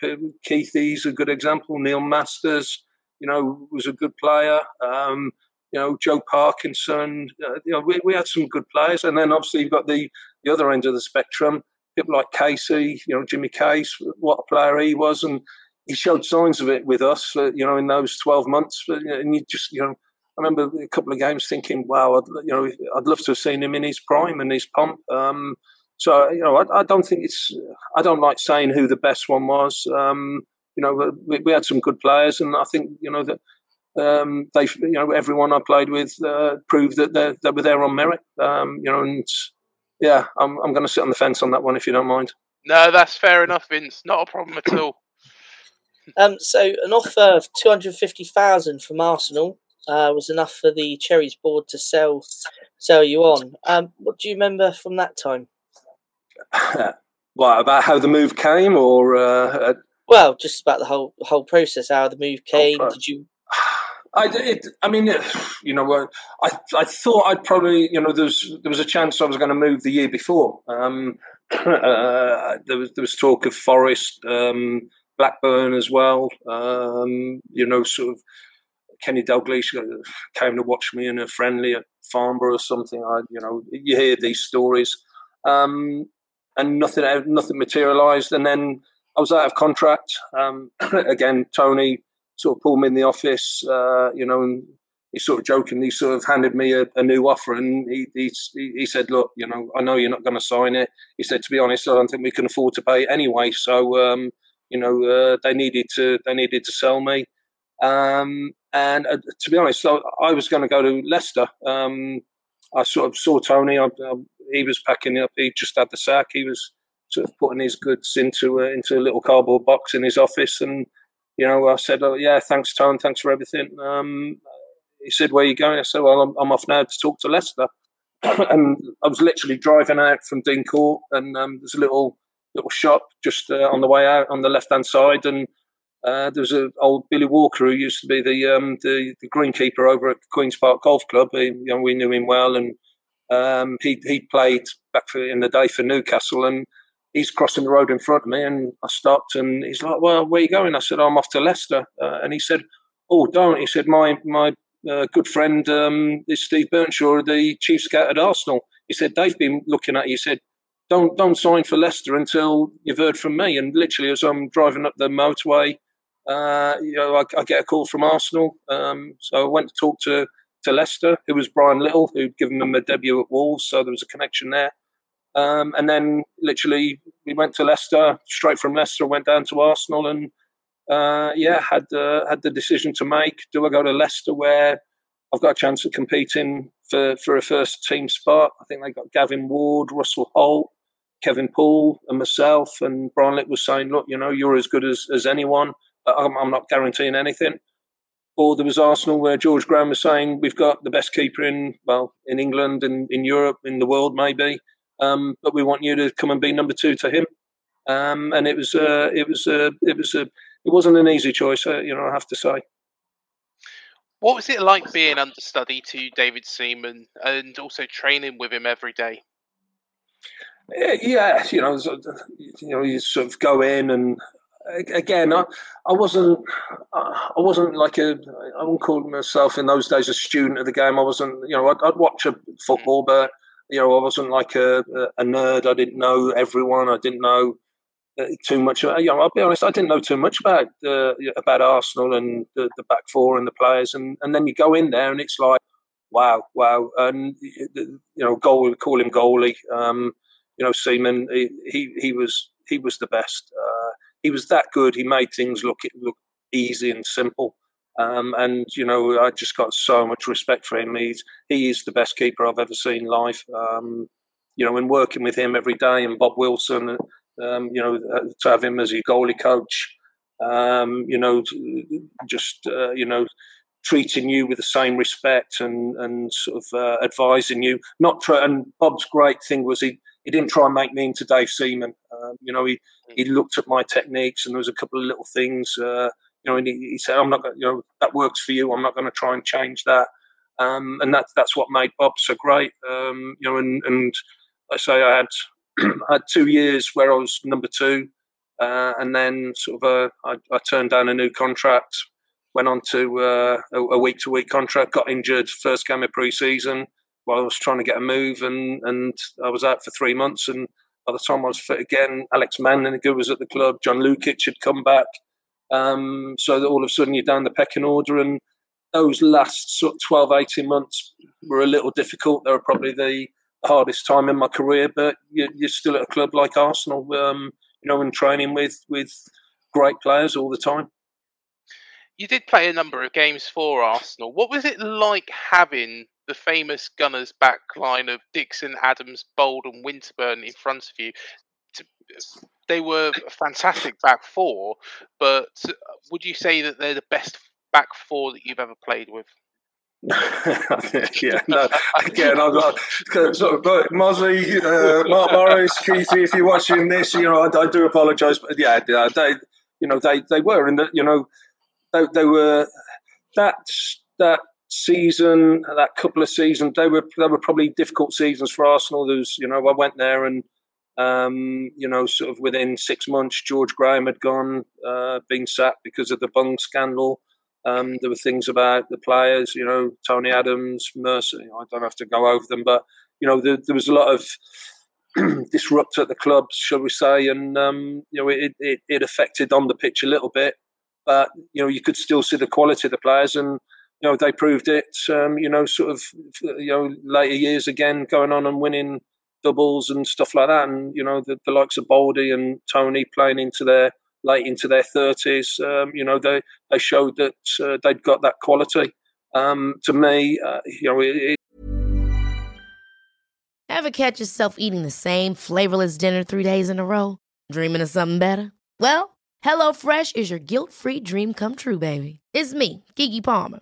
Keithy's a good example. Neil Masters you know, was a good player. Um, you know, Joe Parkinson. Uh, you know, we, we had some good players, and then obviously you've got the the other end of the spectrum. People like Casey, you know, Jimmy Case, what a player he was, and he showed signs of it with us. Uh, you know, in those twelve months, and you just, you know. I remember a couple of games thinking, "Wow, I'd, you know, I'd love to have seen him in his prime and his pomp." Um, so, you know, I, I, don't think it's. I don't like saying who the best one was. Um, you know, we, we, had some good players, and I think you know that um, they, you know, everyone I played with uh, proved that they, they were there on merit. Um, you know, and yeah, I'm I'm going to sit on the fence on that one if you don't mind. No, that's fair enough, Vince. Not a problem at all. Um, so an offer of two hundred fifty thousand from Arsenal uh, was enough for the Cherries board to sell sell you on. Um, what do you remember from that time? what about how the move came, or uh, well, just about the whole whole process, how the move came. Did you? I, it, I mean, you know, I I thought I'd probably, you know, there was there was a chance I was going to move the year before. Um, uh, there was there was talk of Forest, um, Blackburn as well. Um, you know, sort of Kenny Dalglish came to watch me in a friendly at Farnborough or something. I, you know, you hear these stories, um, and nothing nothing materialised, and then I was out of contract. Um, again, Tony sort of pulled me in the office, uh, you know, and he sort of jokingly sort of handed me a, a new offer, and he, he, he said, "Look, you know, I know you're not going to sign it." He said, "To be honest, I don't think we can afford to pay it anyway." So, um, you know, uh, they needed to they needed to sell me, um, and uh, to be honest, I, I was going to go to Leicester. Um, I sort of saw Tony. I, I, he was packing up. He just had the sack. He was sort of putting his goods into a, into a little cardboard box in his office. And, you know, I said, oh, yeah, thanks, Tom. Thanks for everything. Um, he said, where are you going? I said, well, I'm, I'm off now to talk to Leicester. and I was literally driving out from Dean Court and um, there's a little little shop just uh, on the way out on the left hand side. And uh, there was an old Billy Walker who used to be the um, the, the greenkeeper over at Queen's Park Golf Club. He, you know, we knew him well, and um, he he played back for, in the day for Newcastle, and he's crossing the road in front of me and I stopped and he's like, well, where are you going? I said, oh, I'm off to Leicester. Uh, and he said, oh, don't. He said, my, my uh, good friend um, is Steve Burtenshaw, the chief scout at Arsenal. He said, they've been looking at you. He said, don't, don't sign for Leicester until you've heard from me. And literally as I'm driving up the motorway, uh, you know, I, I, get a call from Arsenal. Um, so I went to talk to, to Leicester. It was Brian Little who'd given them a debut at Wolves. So there was a connection there. Um, and then literally we went to Leicester, straight from Leicester, went down to Arsenal, and uh, yeah, had had the decision to make. Do I go to Leicester, where I've got a chance of competing for for a first team spot? I think they got Gavin Ward, Russell Hoult, Kevin Poole, and myself. And Brian Little was saying, "Look, you know, you're as good as as anyone. I'm, I'm not guaranteeing anything." Or there was Arsenal, where George Graham was saying, "We've got the best keeper in well in England and in Europe, in the world, maybe." Um, but we want you to come and be number two to him. Um, and it was, uh, it was, uh, it was, uh, it wasn't an easy choice, uh, you know. I have to say. What was it like being understudy to David Seaman and also training with him every day? Yeah, you know, you know, you sort of go in and again, I, I wasn't, I wasn't like a, I wouldn't call myself in those days a student of the game. I wasn't, you know, I'd, I'd watch a football, but you know, I wasn't like a, a nerd. I didn't know everyone. I didn't know uh, too much. You know, I'll be honest. I didn't know too much about uh, about Arsenal and the, the, back four and the players. And, and then you go in there and it's like, wow, wow. And you know, goal. Call him goalie. Um, you know, Seaman. He, he, he was he was the best. Uh, he was that good. He made things look look easy and simple. Um, and you know, I just got so much respect for him. He's he is the best keeper I've ever seen live. Um, you know, and working with him every day, and Bob Wilson, um, you know, uh, to have him as your goalie coach, um, you know, just uh, you know, treating you with the same respect and and sort of uh, advising you. Not try, and Bob's great thing was he he didn't try and make me into Dave Seaman. Um, you know, he he looked at my techniques and there was a couple of little things. Uh, you know, and he, he said, "I'm not going. You know, that works for you. I'm not going to try and change that." Um, and that's that's what made Bob so great. Um, you know, and and I say I had I had two years where I was number two, uh, and then sort of uh, I, I, turned down a new contract, went on to uh, a week to week contract, got injured first game of pre-season while I was trying to get a move, and and I was out for three months. And by the time I was fit again, Alex Manninger was at the club, John Lukic had come back. Um, so that all of a sudden you're down the pecking order. And those last sort of 12, 18 months were a little difficult. They were probably the hardest time in my career, but you're, still at a club like Arsenal, um, you know, and training with, with great players all the time. You did play a number of games for Arsenal. What was it like having the famous Gunners back line of Dixon, Adams, Bould, and Winterburn in front of you? They were fantastic back four, but would you say that they're the best back four that you've ever played with? yeah, no. Again, I've got sort of Mosley, uh, Mark Morris, Keithy. If you're watching this, you know I, I do apologise, but yeah, they, you know, they they were, and you know, they, they were that that season, that couple of seasons, they were they were probably difficult seasons for Arsenal. There's, you know, I went there and um, you know, sort of within six months, George Graham had gone, uh, been sacked because of the bung scandal. Um, there were things about the players, you know, Tony Adams, Merson. I don't have to go over them, but you know, there, there was a lot of disrupt at the clubs, shall we say, and um, you know, it, it, it affected on the pitch a little bit, but you know, you could still see the quality of the players, and you know, they proved it. Um, you know, sort of, you know, later years again, going on and winning doubles and stuff like that. And you know, the, the likes of Bouldy and Tony playing into their late into their thirties. Um, you know, they they showed that uh, they'd got that quality. Um, to me, uh, you know, it, it Ever catch yourself eating the same flavorless dinner three days in a row? Dreaming of something better? Well, HelloFresh is your guilt-free dream come true, baby. It's me, Keke Palmer.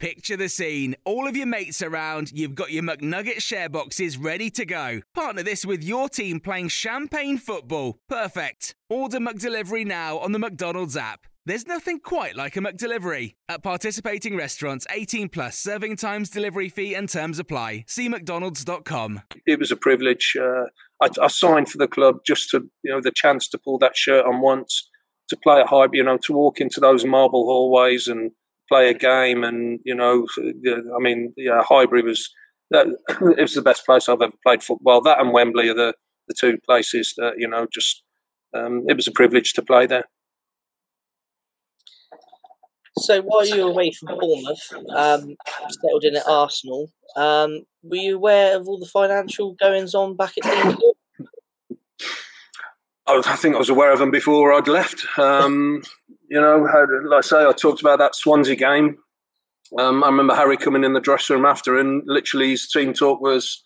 Picture the scene. All of your mates around, you've got your McNugget share boxes ready to go. Partner this with your team playing champagne football. Perfect. Order McDelivery now on the McDonald's app. There's nothing quite like a McDelivery. At participating restaurants, 18 plus serving times, delivery fee, and terms apply. See McDonald's.com. It was a privilege. Uh, I, I, signed for the club just to, you know, the chance to pull that shirt on once, to play at high, you know, to walk into those marble hallways and play a game. And you know, I mean, yeah, Highbury was that, it was the best place I've ever played football. That and Wembley are the, the two places that you know just um, it was a privilege to play there. So while you were away from Bournemouth, um, settled in at Arsenal, um, were you aware of all the financial goings on back at Dean I think I was aware of them before I'd left. Um, you know, like I say, I talked about that Swansea game. Um, I remember Harry coming in the dressing room after, and literally his team talk was,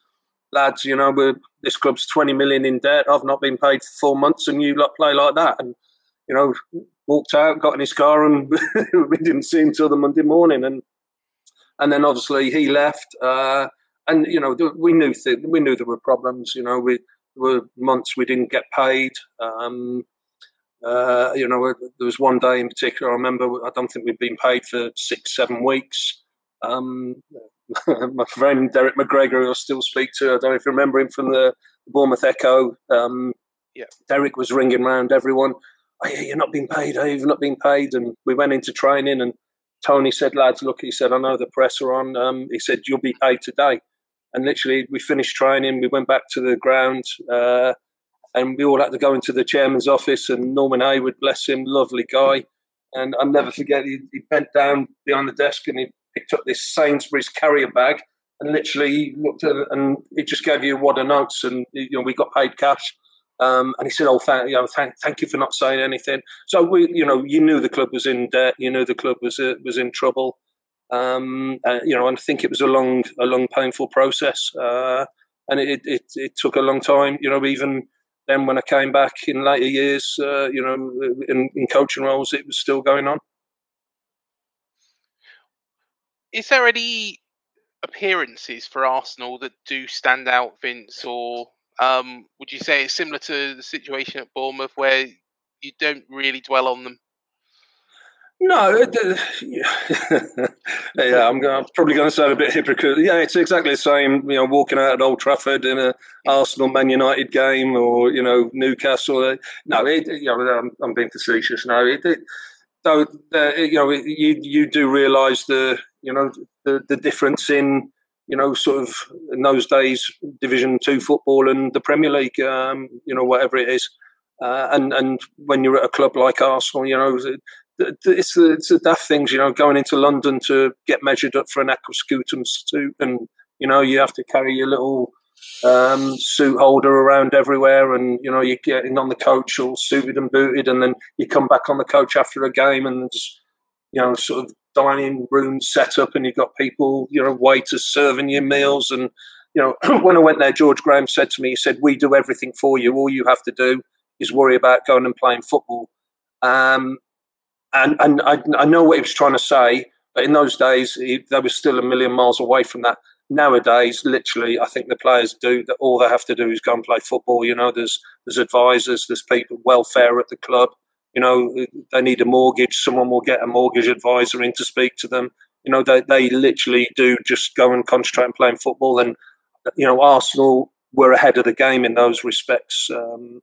"Lads, you know, this club's twenty million in debt. I've not been paid for four months, and you lot play like that." And you know, walked out, got in his car, and we didn't see him till the Monday morning. And and then obviously he left, uh, and you know, we knew th- we knew there were problems. You know, we were months we didn't get paid. Um, uh, you know, there was one day in particular. I remember. I don't think we'd been paid for six, seven weeks. Um, my friend Derek McGregor, who I still speak to, I don't know if you remember him from the Bournemouth Echo. Um, yeah, Derek was ringing around everyone oh, yeah, you're not being paid, oh, you've not been paid. And we went into training and Tony said, lads, look, he said, I know the press are on. Um, he said, you'll be paid today. And literally, we finished training, we went back to the ground, uh, and we all had to go into the chairman's office. And Norman Hayward, bless him, lovely guy. And I'll never forget, he, he bent down behind the desk and he picked up this Sainsbury's carrier bag and literally he looked at it and it just gave you a wad of notes. And, you know, we got paid cash. Um, and he said, "Oh, thank you, know, thank, thank you for not saying anything." So we, you know, you knew the club was in debt. You knew the club was uh, was in trouble. Um, uh, you know, and I think it was a long, a long, painful process, uh, and it, it, it took a long time. You know, even then when I came back in later years, uh, you know, in, in coaching roles, it was still going on. Is there any appearances for Arsenal that do stand out, Vince, or um, would you say it's similar to the situation at Bournemouth where you don't really dwell on them? No, yeah, I'm, I'm, probably going to sound a bit hypocritical. Yeah, it's exactly the same. You know, walking out at Old Trafford in a Arsenal Man United game, or you know Newcastle. No, it, you know, I'm, I'm, being facetious. No, it, it, uh, you know, you you do realise the you know the the difference in you know, sort of in those days, Division Two football and the Premier League, um, you know, whatever it is. Uh, and and when you're at a club like Arsenal, you know, it's the, it's the daft things, you know, going into London to get measured up for an aquascutum suit, and you know, you have to carry your little um, suit holder around everywhere, and you know, you're getting on the coach all suited and booted, and then you come back on the coach after a game and just you know, sort of dining room set up and you've got people, you know, waiters serving you meals. And, you know, when I went there, George Graham said to me, he said, We do everything for you. All you have to do is worry about going and playing football. Um, and and I, I, know what he was trying to say, but in those days, he, they were still a million miles away from that. Nowadays, literally, I think the players do that. All they have to do is go and play football. You know, there's there's advisors, there's people welfare at the club you know, they need a mortgage, someone will get a mortgage advisor in to speak to them. You know, they, they literally do just go and concentrate on playing football. And, you know, Arsenal were ahead of the game in those respects, um,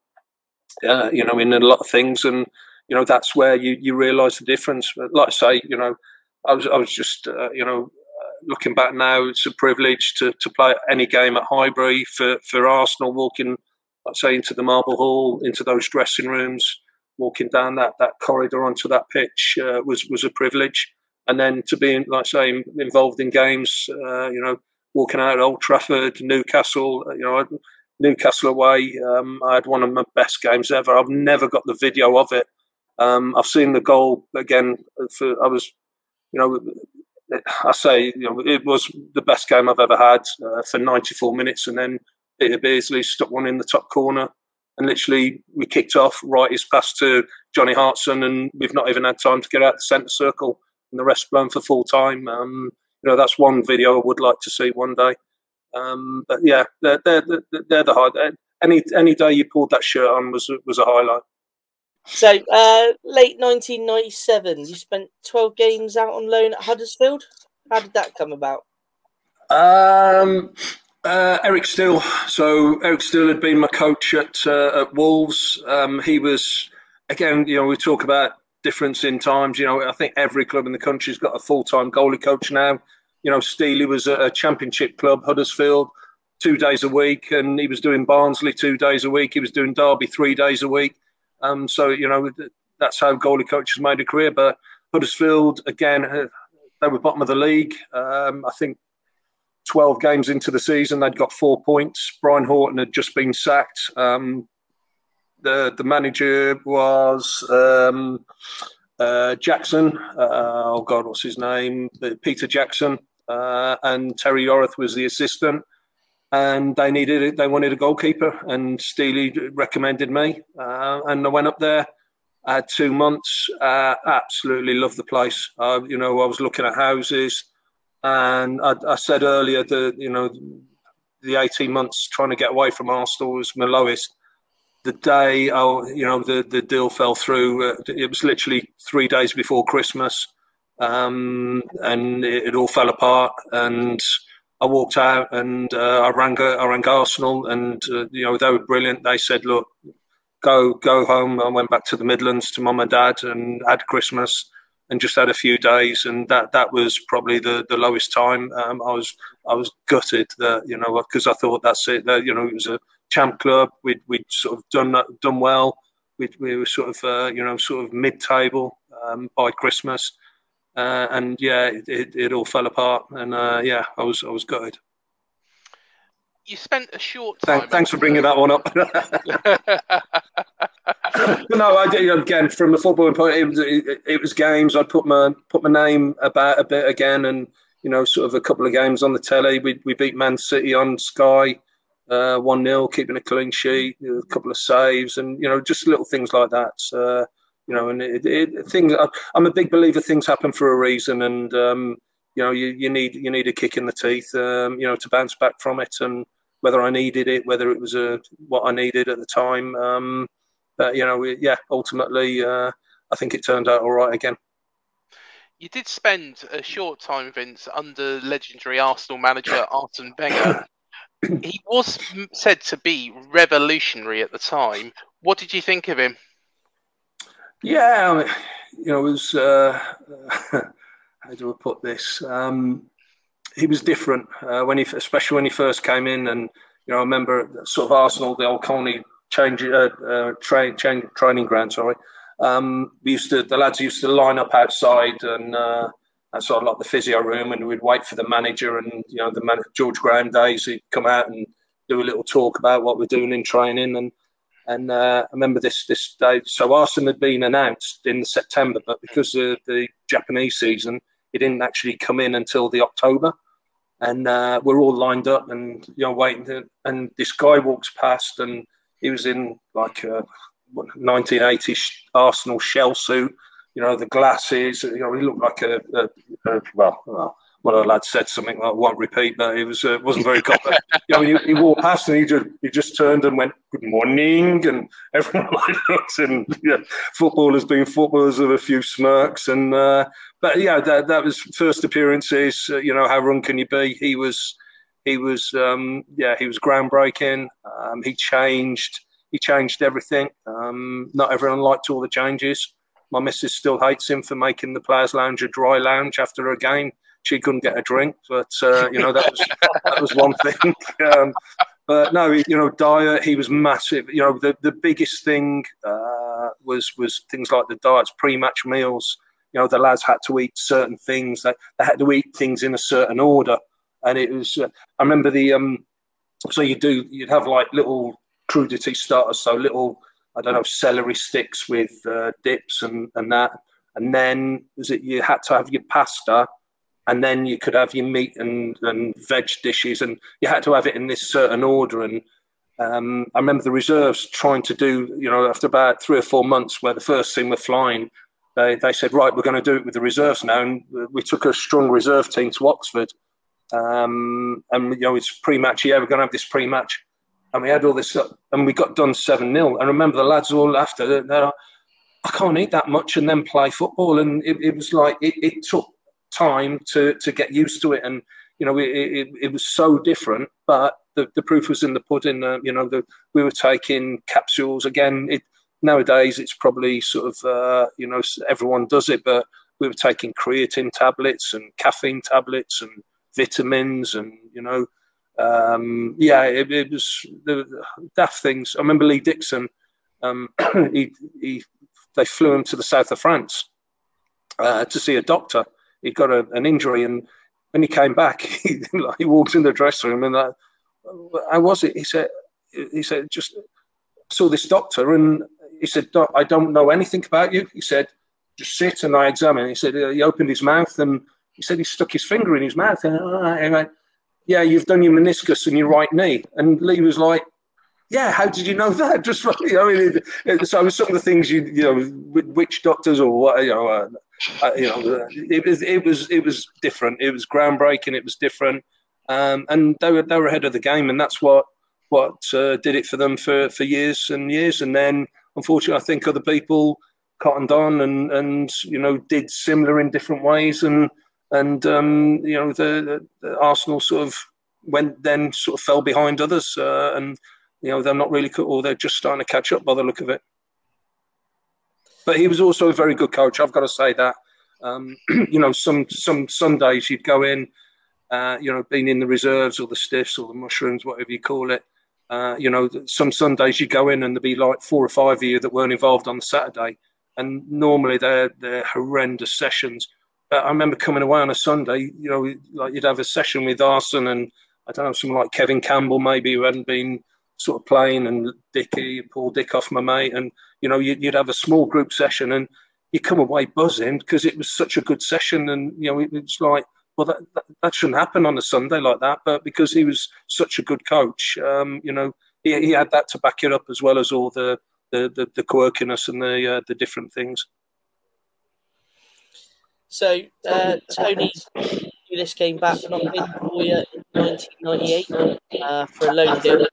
uh, you know, in a lot of things. And, you know, that's where you, you realise the difference. But like I say, you know, I was, I was just, uh, you know, looking back now, it's a privilege to, to play any game at Highbury for, for Arsenal, walking, I'd say, into the Marble Hall, into those dressing rooms walking down that, that corridor onto that pitch uh, was was a privilege. And then to be, like I say, involved in games, uh, you know, walking out at Old Trafford, Newcastle, uh, you know, Newcastle away. Um, I had one of my best games ever. I've never got the video of it. Um, I've seen the goal again. For I was, you know, I say you know, it was the best game I've ever had uh, for 94 minutes, and then Peter Beardsley stuck one in the top corner and literally we kicked off right his pass to Johnny Hartson, and we've not even had time to get out the centre circle, and the rest blown for full time. Um, you know, that's one video I would like to see one day. Um, but yeah, they're, they're, they're the high. Any any day you pulled that shirt on was was a highlight. So, uh, late 1997, you spent 12 games out on loan at Huddersfield. How did that come about? Um, uh, Eric Steele. So Eric Steele had been my coach at uh, at Wolves. Um, he was again. You know, we talk about difference in times. You know, I think every club in the country's got a full time goalie coach now. you know, Steele was a, a championship club, Huddersfield, two days a week, and he was doing Barnsley two days a week. He was doing Derby three days a week. Um, so you know, that's how goalie coaches made a career. But Huddersfield, again, uh, they were bottom of the league. Um, I think 12 games into the season, they'd got four points. Brian Horton had just been sacked. Um, the the manager was um, uh, Jackson. Uh, oh God, what's his name? Peter Jackson. Uh, and Terry Yorath was the assistant. And they needed. They wanted a goalkeeper, and Steely recommended me. Uh, and I went up there. I had two months. Uh, absolutely loved the place. you know, I was looking at houses, and I, I said earlier that you know the 18 months trying to get away from Arsenal was my lowest the day oh you know the the deal fell through uh, it was literally three days before christmas um, and it, it, all fell apart and i walked out and uh, i rang i rang arsenal and uh, you know they were brilliant they said look go go home i went back to the midlands to mum and dad and had christmas and just had a few days and that that was probably the the lowest time um, i was i was gutted that you know because i thought that's it that you know it was a champ club. We'd we'd sort of done done well. We we were sort of uh, you know sort of mid table um, by Christmas, uh, and yeah, it, it, it, all fell apart. And uh, yeah, I was I was gutted. You spent a short time. Thank, thanks for bringing that one up. no, I did again from the football point. It was it, it was games. I'd put my put my name about a bit again, and you know, sort of a couple of games on the telly. We we beat Man City on Sky uh, one 0 keeping a clean sheet, a couple of saves, and you know just little things like that. Uh, you know, and it, it, things. I'm a big believer things happen for a reason, and um, you know you, you need you need a kick in the teeth, um, you know, to bounce back from it. And whether I needed it, whether it was a, what I needed at the time, um, but you know, yeah, ultimately, uh, I think it turned out all right again. You did spend a short time, Vince, under legendary Arsenal manager Arsene Wenger he was said to be revolutionary at the time. What did you think of him? Yeah, I mean, you know, it was uh, how do I put this? Um, he was different uh, when he, especially when he first came in, and you know, I remember sort of Arsenal, the old Colney change, uh, uh, train, train, training ground. Sorry, um, we used to the lads used to line up outside and uh, sort of like the physio room, and we'd wait for the manager and you know the man, George Graham days. He'd come out and do a little talk about what we're doing in training, and and uh, I remember this this day. So Arsene had been announced in September, but because of the Japanese season, it didn't actually come in until the October, and uh, we're all lined up and you know waiting. To, and this guy walks past, and he was in like a 1980 Arsenal shell suit you know, the glasses. You know, he looked like a, a, a well, well, one of the lads said something I won't repeat, that it was uh, wasn't very copper. know, he, he, walked past and he just he just turned and went good morning, and everyone looked and yeah, footballers being footballers with a few smirks and uh, but yeah, that that was first appearances. Uh, you know, how run can you be? He was he was um, yeah he was groundbreaking. Um, he changed he changed everything. Um, not everyone liked all the changes. My missus still hates him for making the players' lounge a dry lounge after a game. She couldn't get a drink, but uh, you know that was that was one thing. Um, but no, you know, diet. He was massive. You know, the the biggest thing uh, was was things like the diets, pre-match meals. You know, the lads had to eat certain things. They they had to eat things in a certain order, and it was. Uh, I remember the um. So you do you'd have like little crudity starters, so little I don't know, celery sticks with uh, dips and, and that. And then was it you had to have your pasta and then you could have your meat and, and veg dishes and you had to have it in this certain order. And um, I remember the reserves trying to do, you know, after about three or four months where the first team were flying, they, they said, right, we're going to do it with the reserves now. And we took a strong reserve team to Oxford. Um, and, you know, it's pre match. Yeah, we're going to have this pre match and we had all this and we got done 7 0. And remember, the lads all after, I can't eat that much and then play football. And it, it was like, it, it, took time to, to get used to it. And, you know, it, it, it was so different, but the, the proof was in the pudding. Uh, you know, the, we were taking capsules again. It, nowadays, it's probably sort of, uh, you know, everyone does it, but we were taking creatine tablets and caffeine tablets and vitamins and you know, um, yeah, it, it was the, daft things. I remember Lee Dixon. Um, he, he, they flew him to the south of France uh, to see a doctor. He got a, an injury, and when he came back, he, he walked in the dressing room and like, how was it? He said, he said, just saw this doctor, and he said, I don't know anything about you. He said, just sit and I examine. He said, he opened his mouth and he said he stuck his finger in his mouth and ah, I went, yeah, you've done your meniscus and your right knee. And Lee was like, yeah, how did you know that? Just you know, it, it, so some of the things you you know, with witch doctors or what you know, uh, uh, you know, it was it was it was different. It was groundbreaking. It was different, um, and they were they were ahead of the game, and that's what what uh, did it for them for for years and years. And then, unfortunately, I think other people cottoned on and and you know did similar in different ways, and and um, you know the, the, Arsenal sort of went then sort of fell behind others, uh, and you know, they're not really, or they're just starting to catch up by the look of it. But he was also a very good coach. I've got to say that. Um, you know, some some Sundays you'd go in, uh, you know, being in the reserves or the stiffs or the mushrooms, whatever you call it. Uh, you know, some Sundays you go in and there'd be like four or five of you that weren't involved on the Saturday, and normally they're they're horrendous sessions. But I remember coming away on a Sunday, you know, like you'd have a session with Arsene and I don't know, someone like Kevin Campbell maybe who hadn't been sort of playing and Dicky, Paul Dickov, my mate, and you know you'd, have a small group session and you come away buzzing because it was such a good session, and you know it, it's like well that, that, that shouldn't happen on a Sunday like that, but because he was such a good coach, um, you know he, he, had that to back it up as well as all the the, the, the quirkiness and the uh, the different things. So uh, Tony this came back not in for you 1998 uh, for a loan deal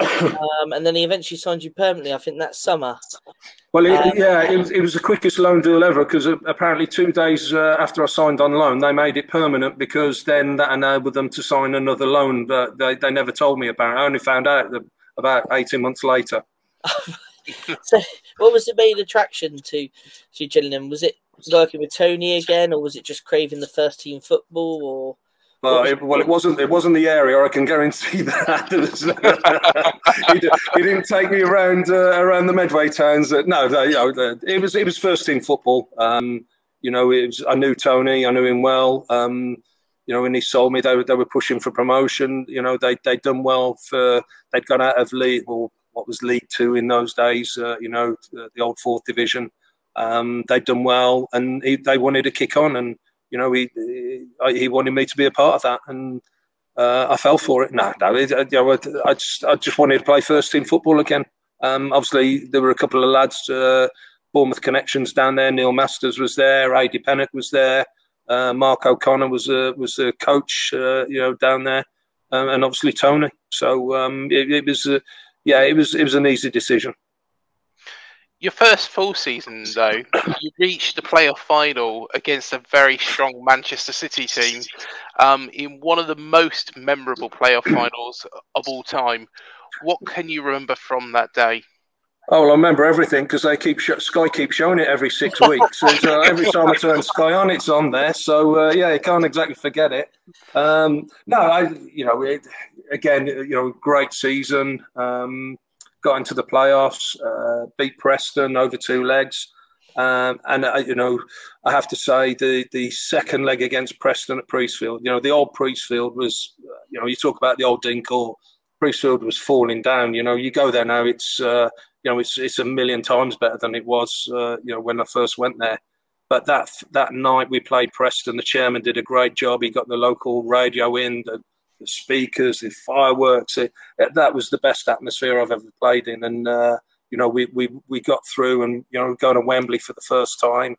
um, and then he eventually signed you permanently. I think that summer. Well, it, um, yeah, it was, it was the quickest loan deal ever because apparently two days uh, after I signed on loan, they made it permanent because then that enabled them to sign another loan. But they, they never told me about it. I only found out about 18 months later. so, what was the main attraction to to Gillingham? Was it working with Tony again, or was it just craving the first team football, or well, it, well, it wasn't. It wasn't the area. I can guarantee that. he, he, didn't take me around uh, around the Medway towns. Uh, no, you know, it was it was first team football. Um, you know, it was, I knew Tony. I knew him well. Um, you know, when he sold me, they were they were pushing for promotion. You know, they they'd done well for they'd gone out of league or what was League Two in those days. Uh, you know, the old fourth division. Um, they'd done well, and he, they wanted to kick on and you know, he he wanted me to be a part of that, and uh, I fell for it. No, no, know, I just I just wanted to play first team football again. Um, obviously, there were a couple of lads, uh, Bournemouth connections down there. Neil Masters was there. Adi Pennock was there. Uh, Mark O'Connor was a was the coach, uh, you know, down there, um, and obviously Tony. So um, it, it, was, uh, yeah, it was it was an easy decision. Your first full season, though, you reached the playoff final against a very strong Manchester City team um, in one of the most memorable playoff finals of all time. What can you remember from that day? Oh, well, I remember everything because they keep sh- Sky keeps showing it every six weeks. So, uh, every time I turn Sky on, it's on there. So uh, yeah, you can't exactly forget it. Um, no, I you know it, again you know great season. Um, got into the playoffs, uh, beat Preston over two legs. Um, and uh, you know, I have to say the the second leg against Preston at Priestfield. You know, the old Priestfield was. You know, you talk about the old Dinkel. Priestfield was falling down. You know, you go there now, it's uh, you know, it's it's a million times better than it was. Uh, you know, when I first went there. But that that night we played Preston. The chairman did a great job. He got the local radio in. The, the speakers, the fireworks. It, that was the best atmosphere I've ever played in. And, uh, you know, we, we, we got through and, you know, going to Wembley for the first time,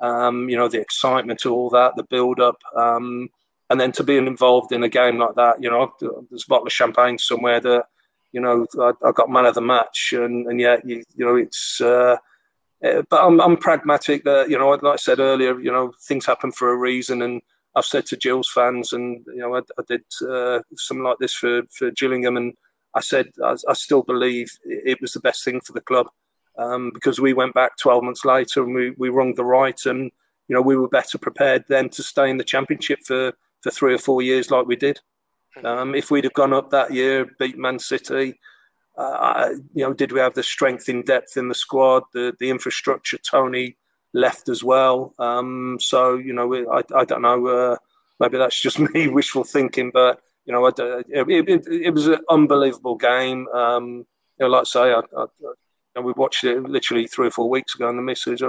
um, you know, the excitement of all that, the build up. Um, and then to be involved in a game like that, you know, there's a bottle of champagne somewhere that, you know, I, I got man of the match. And, and yet, you, you know, it's, uh, uh but I'm, I'm pragmatic that, you know, like I said earlier, you know, things happen for a reason. And, I've said to Gills fans, and you know, I, I did uh, something like this for for Gillingham, and I said I, I still believe it was the best thing for the club um, because we went back 12 months later and we we wrung the right, and you know, we were better prepared then to stay in the championship for for three or four years like we did. Um, if we'd have gone up that year, beat Man City, uh, you know, did we have the strength in depth in the squad, the the infrastructure? Tony left as well, um, so you know, I, I don't know. Uh, maybe that's just me wishful thinking, but you know, it, it, it was an unbelievable game. Um, you know, like I say, I, I, I, we watched it literally three or four weeks ago, and the missus,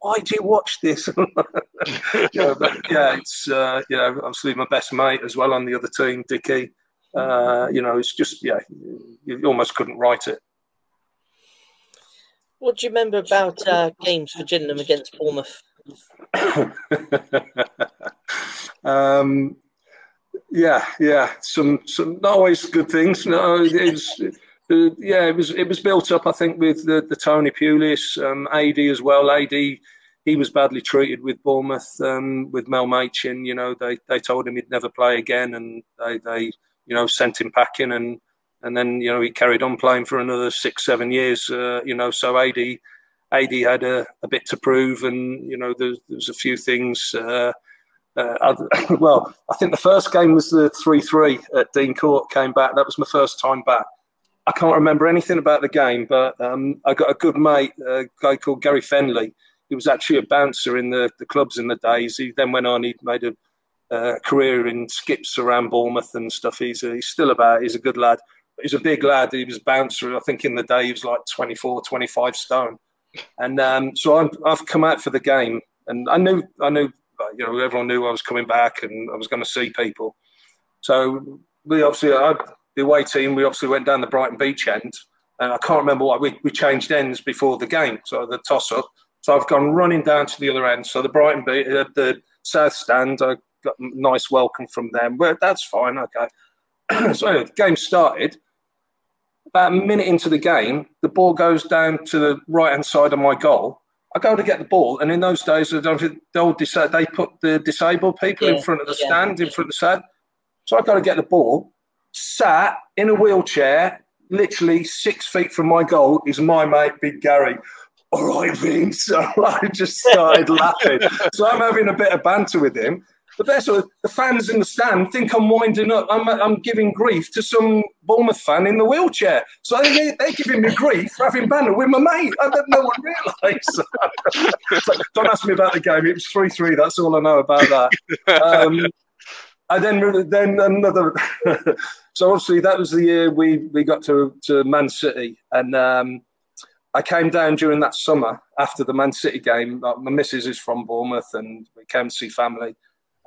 why do you watch this? yeah, but, yeah, it's uh, you know, obviously my best mate as well on the other team, Dicky. Uh, you know, it's just yeah, you almost couldn't write it. What do you remember about uh, games for Gillingham against Bournemouth? um, yeah, yeah, some some not always good things. No, it was. Uh, yeah, it was it was built up. I think with the, the Tony Pulis, um, AD as well. AD, he was badly treated with Bournemouth um, with Mel Machin. You know, they they told him he'd never play again, and they they you know sent him packing, and and then you know he carried on playing for another six seven years. Uh, you know, so AD AD had a, a bit to prove, and you know there's there's a few things. Uh, uh, well, I think the first game was the 3 3 at Dean Court, came back. That was my first time back. I can't remember anything about the game, but um, I got a good mate, a guy called Gary Fenley. He was actually a bouncer in the, the clubs in the days. He then went on, he made a uh, career in skips around Bournemouth and stuff. He's, he's still about, he's a good lad. He's a big lad. He was bouncer. I think in the day he was like 24, 25 stone. And um, so i have come out for the game, and I knew I knew you know, everyone knew I was coming back and I was going to see people. So we obviously, I, the away team, we obviously went down the Brighton Beach end, and I can't remember why we, we changed ends before the game, so the toss up. So I've gone running down to the other end. So the Brighton Beach, uh, the South Stand, I got a nice welcome from them. But that's fine, okay. so anyway, the game started. About a minute into the game, the ball goes down to the right hand side of my goal I go to get the ball, and in those days, they they'll decide, they put the disabled people yeah, in front of the yeah, stand, yeah. in front of the stand. So I go to get the ball, sat in a wheelchair, literally six feet from my goal, is my mate, Big Gary. All right, Vince. So I just started laughing. So I'm having a bit of banter with him. The best the fans in the stand think I'm winding up. I'm, I'm giving grief to some Bournemouth fan in the wheelchair. So they, they're giving me grief for having banter with my mate. I don't know what realised. so, don't ask me about the game. It was 3 3. That's all I know about that. Um, and then, then another. so obviously that was the year we, we got to, to Man City. And um, I came down during that summer after the Man City game. My missus is from Bournemouth and we came to see family.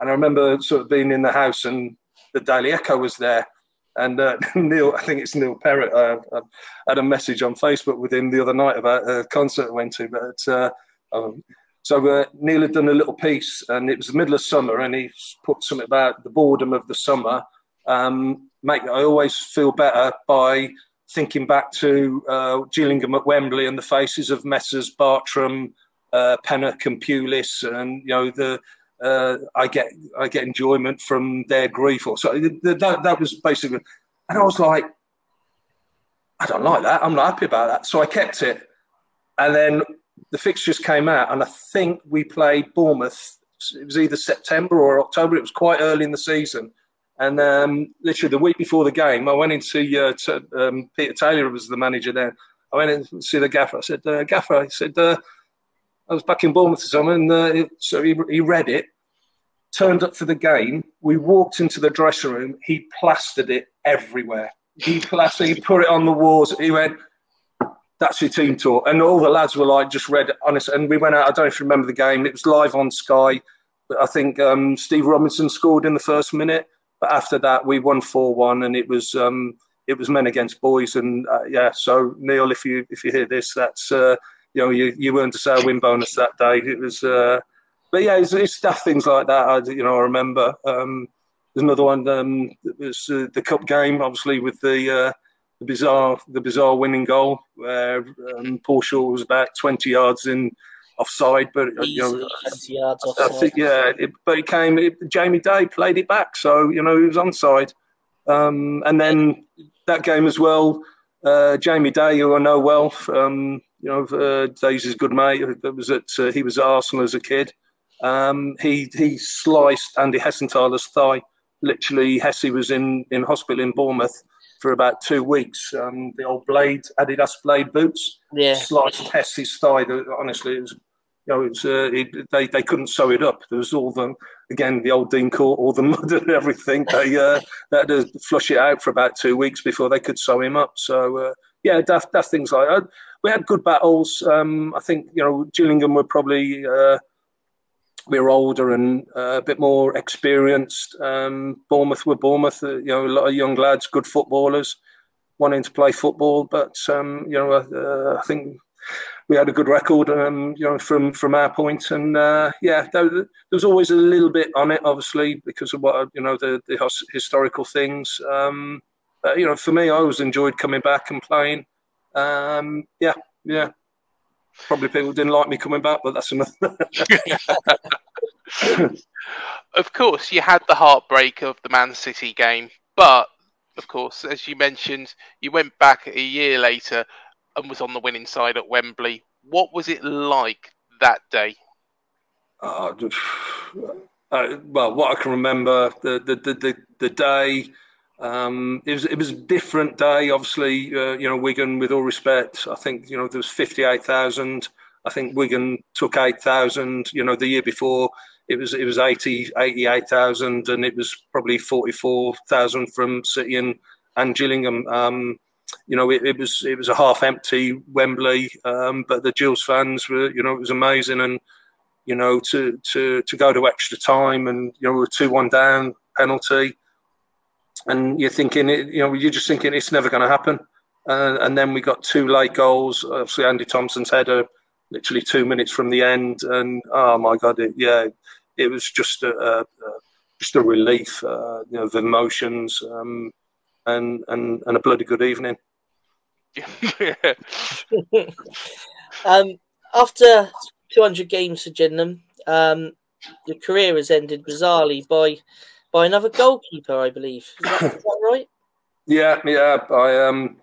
And I remember sort of being in the house and the Daily Echo was there. And uh, Neil, I think it's Neil Perrott. Uh, I had a message on Facebook with him the other night about a concert I went to. But uh, um, so uh, Neil had done a little piece, and it was the middle of summer, and he put something about the boredom of the summer. Um, make I always feel better by thinking back to uh, Gillingham at Wembley and the faces of Messrs. Bartram, uh, Pennock, and Pulis, and you know the uh, I get I get enjoyment from their grief. Or so that that was basically, and I was like, I don't like that. I'm not happy about that. So I kept it, and then the fixtures came out, and I think we played Bournemouth. It was either September or October. It was quite early in the season. And um, literally the week before the game, I went in to uh, to, um, Peter Taylor was the manager then. I went in to see the gaffer. I said, uh, Gaffer, I said, uh, I was back in Bournemouth or something, and uh, so he, he read it turned up for the game. We walked into the dressing room. He plastered it everywhere. He plastered. He put it on the walls. He went, "That's your team talk. And all the lads were like, just read honest. And we went out. I don't know if you remember the game. It was live on Sky. But I think um, Steve Robinson scored in the first minute. But after that, we won four one, and it was um, it was men against boys. And uh, yeah, so Neil, if you if you hear this, that's uh, you know you you earned a sale win bonus that day. It was. Uh, but yeah, it's, it's stuff things like that. I, you know, I remember. Um, there's another one. Um, it was uh, the cup game, obviously with the uh, the bizarre the bizarre winning goal where um, Paul Shaw was about 20 yards in offside, but you know, yards I, I think yeah, it, but it came. It, Jamie Day played it back, so you know he was onside. Um, and then that game as well, uh, Jamie Day, who I know well, um, you know, uh, Days is good mate. That was at uh, he was at Arsenal as a kid. Um, he he sliced Andy Hessenthaler's thigh literally Hesse was in in hospital in Bournemouth for about two weeks. Um, the old blade Adidas blade boots, Yeah. sliced Hesse's thigh. Honestly, it was you know, it was, uh, it, they they couldn't sew it up. There was all the again the old Dean Court, all the mud and everything. They, uh, they had to flush it out for about two weeks before they could sew him up. So uh, yeah, daft, daft things like that. We had good battles. Um, I think you know Gillingham were probably uh, we were older and uh, a bit more experienced. Um, Bournemouth were Bournemouth. Uh, you know, a lot of young lads, good footballers, wanting to play football. But um, you know, uh, I think we had a good record, um, you know, from from our point. And uh, yeah, there, there, was always a little bit on it, obviously, because of what you know the, the historical things. Um, you know, for me, I always enjoyed coming back and playing. Um, yeah, yeah. Probably people didn't like me coming back, but that's another. of course, you had the heartbreak of the Man City game, but of course, as you mentioned, you went back a year later and was on the winning side at Wembley. What was it like that day? Uh, uh, well, what I can remember, the the the, the, the day, um, it was it was a different day. Obviously, uh, you know, Wigan, with all respect, I think you know there was fifty eight thousand. I think Wigan took eight thousand. You know, the year before it was it was 80, 88,000 and it was probably forty four thousand from City and and Gillingham. Um, you know, it, it, was it was a half empty Wembley, um, but the Gills fans were, you know, it was amazing and you know, to to to go to extra time, and you know, we were two one down, penalty, and you're thinking, you know, you're just thinking it's never going to happen, uh, and then we got two late goals. Obviously, Andy Thomson's header, literally two minutes from the end, and oh my god, it, yeah, it was just a, a, just a relief, uh, you know, the emotions, um, and and and a bloody good evening. um, after 200 games for Gillingham. Um, your career has ended bizarrely by by another goalkeeper, I believe. Is that, is that right? Yeah, yeah. I um,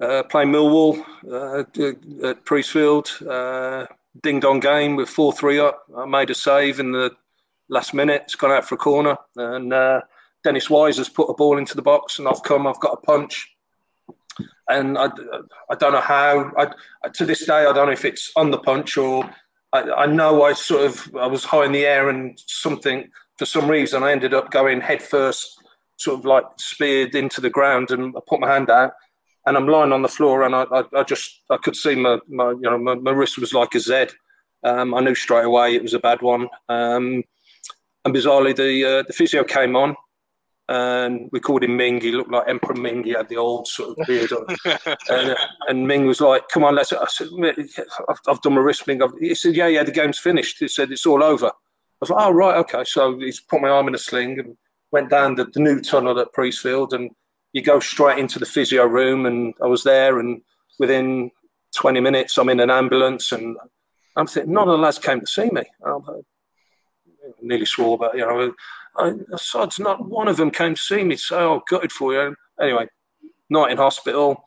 uh, playing Millwall uh, at Priestfield. Uh, ding dong game with 4 3 up. I made a save in the last minute. It's gone out for a corner. And uh, Dennis Wise has put a ball into the box, and I've come, I've got a punch. And I, I don't know how. I, to this day, I don't know if it's on the punch or I, I, know I sort of I was high in the air and something for some reason I ended up going head first, sort of like speared into the ground, and I put my hand out, and I'm lying on the floor, and I, I, I just I could see my, my you know my, my, wrist was like a Z. Um, I knew straight away it was a bad one. Um, and bizarrely, the uh, the physio came on, and we called him Ming. He looked like Emperor Ming. He had the old sort of beard on. and, and, Ming was like, "Come on, let's." I said, "I've, I've done my wrist, Ming." he said, "Yeah, yeah, the game's finished." He said, "It's all over." I was like, "Oh right, okay." So he's put my arm in a sling and went down the, the new tunnel at Priestfield, and you go straight into the physio room. And I was there, and within 20 minutes, I'm in an ambulance, and I'm thinking, none of the lads came to see me. I nearly swore, but you know, I, Sod's not one of them came to see me. So I oh, gutted for you. Anyway, night in hospital.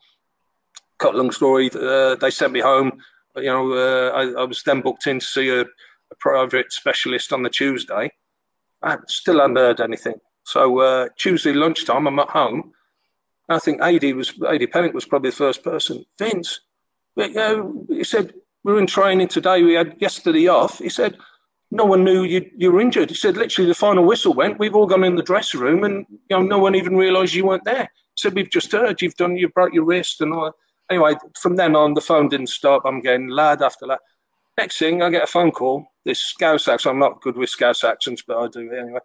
Cut long story. Uh, they sent me home. You know, uh, I, I, was then booked in to see a, a, private specialist on the Tuesday. I still hadn't heard anything. So uh, Tuesday lunchtime, I'm at home. I think AD was AD Pennock was probably the first person. Vince, you know, he said we're in training today. We had yesterday off. He said no one knew you, you were injured. He said, literally, the final whistle went. We've all gone in the dressing room, and you know, no one even realised you weren't there. He said, we've just heard you've done, you broke your wrist, and all. Anyway, from then on, the phone didn't stop. I'm getting lad after lad. Next thing, I get a phone call. This Scouse accent. I'm not good with Scouse accents, but I do it anyway.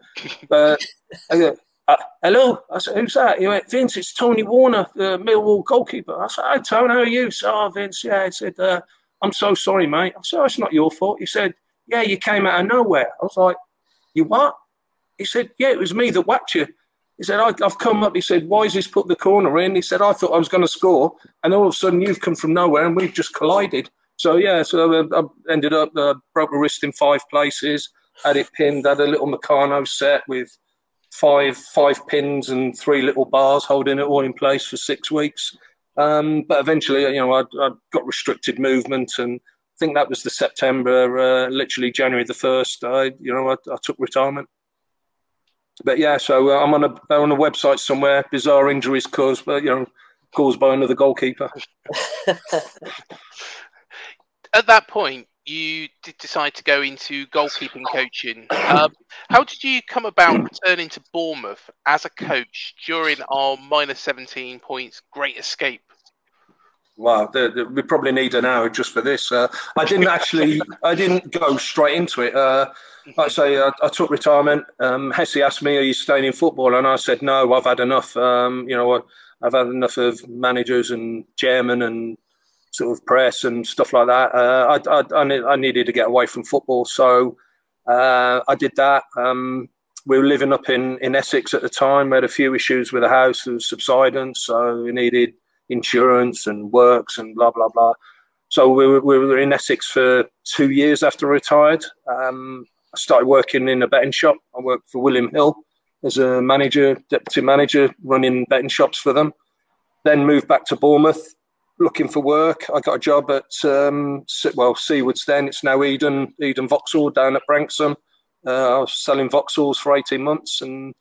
But I go, uh, hello. I said, who's that? He went, Vince, it's Tony Warner, the Millwall goalkeeper. I said, hi, Tony, how are you? So, oh, Vince, yeah. He said, uh, I'm so sorry, mate. I said, oh, it's not your fault. He said, yeah, you came out of nowhere. I was like, You what? He said, Yeah, it was me that whacked you. He said, I've come up. He said, Why has this put the corner in? He said, I thought I was going to score. And all of a sudden, you've come from nowhere and we've just collided. So, yeah, so I, I ended up, uh, broke my wrist in five places, had it pinned, had a little Meccano set with five five pins and three little bars holding it all in place for six weeks. Um, but eventually, you know, I, I got restricted movement and I think that was the September, uh, literally January the first. I, you know, I, I, took retirement. but yeah, so uh, I'm on a on a website somewhere. Bizarre injuries caused, but you know, caused by another goalkeeper. At that point, you did decide to go into goalkeeping coaching. Um, how did you come about returning to Bournemouth as a coach during our minus 17 points Great Escape? Wow, the, the, we probably need an hour just for this. Uh, I didn't actually, I didn't go straight into it. Uh, like I say, I, I took retirement. Um, Hesse asked me, "Are you staying in football?" And I said, "No, I've had enough. Um, you know, I've had enough of managers and chairman and sort of press and stuff like that. Uh, I, I, I, needed to get away from football, so uh, I did that. Um, we were living up in, in Essex at the time. We had a few issues with the house. There was subsidence, so we needed insurance and works and blah blah blah. So we were, we were in Essex for two years after I retired. Um, I started working in a betting shop. I worked for William Hill as a manager, deputy manager, running betting shops for them. Then moved back to Bournemouth looking for work. I got a job at um, well Seawoods then. It's now Eden Eden Vauxhall down at Branksome. Uh, I was selling Vauxhalls for eighteen months and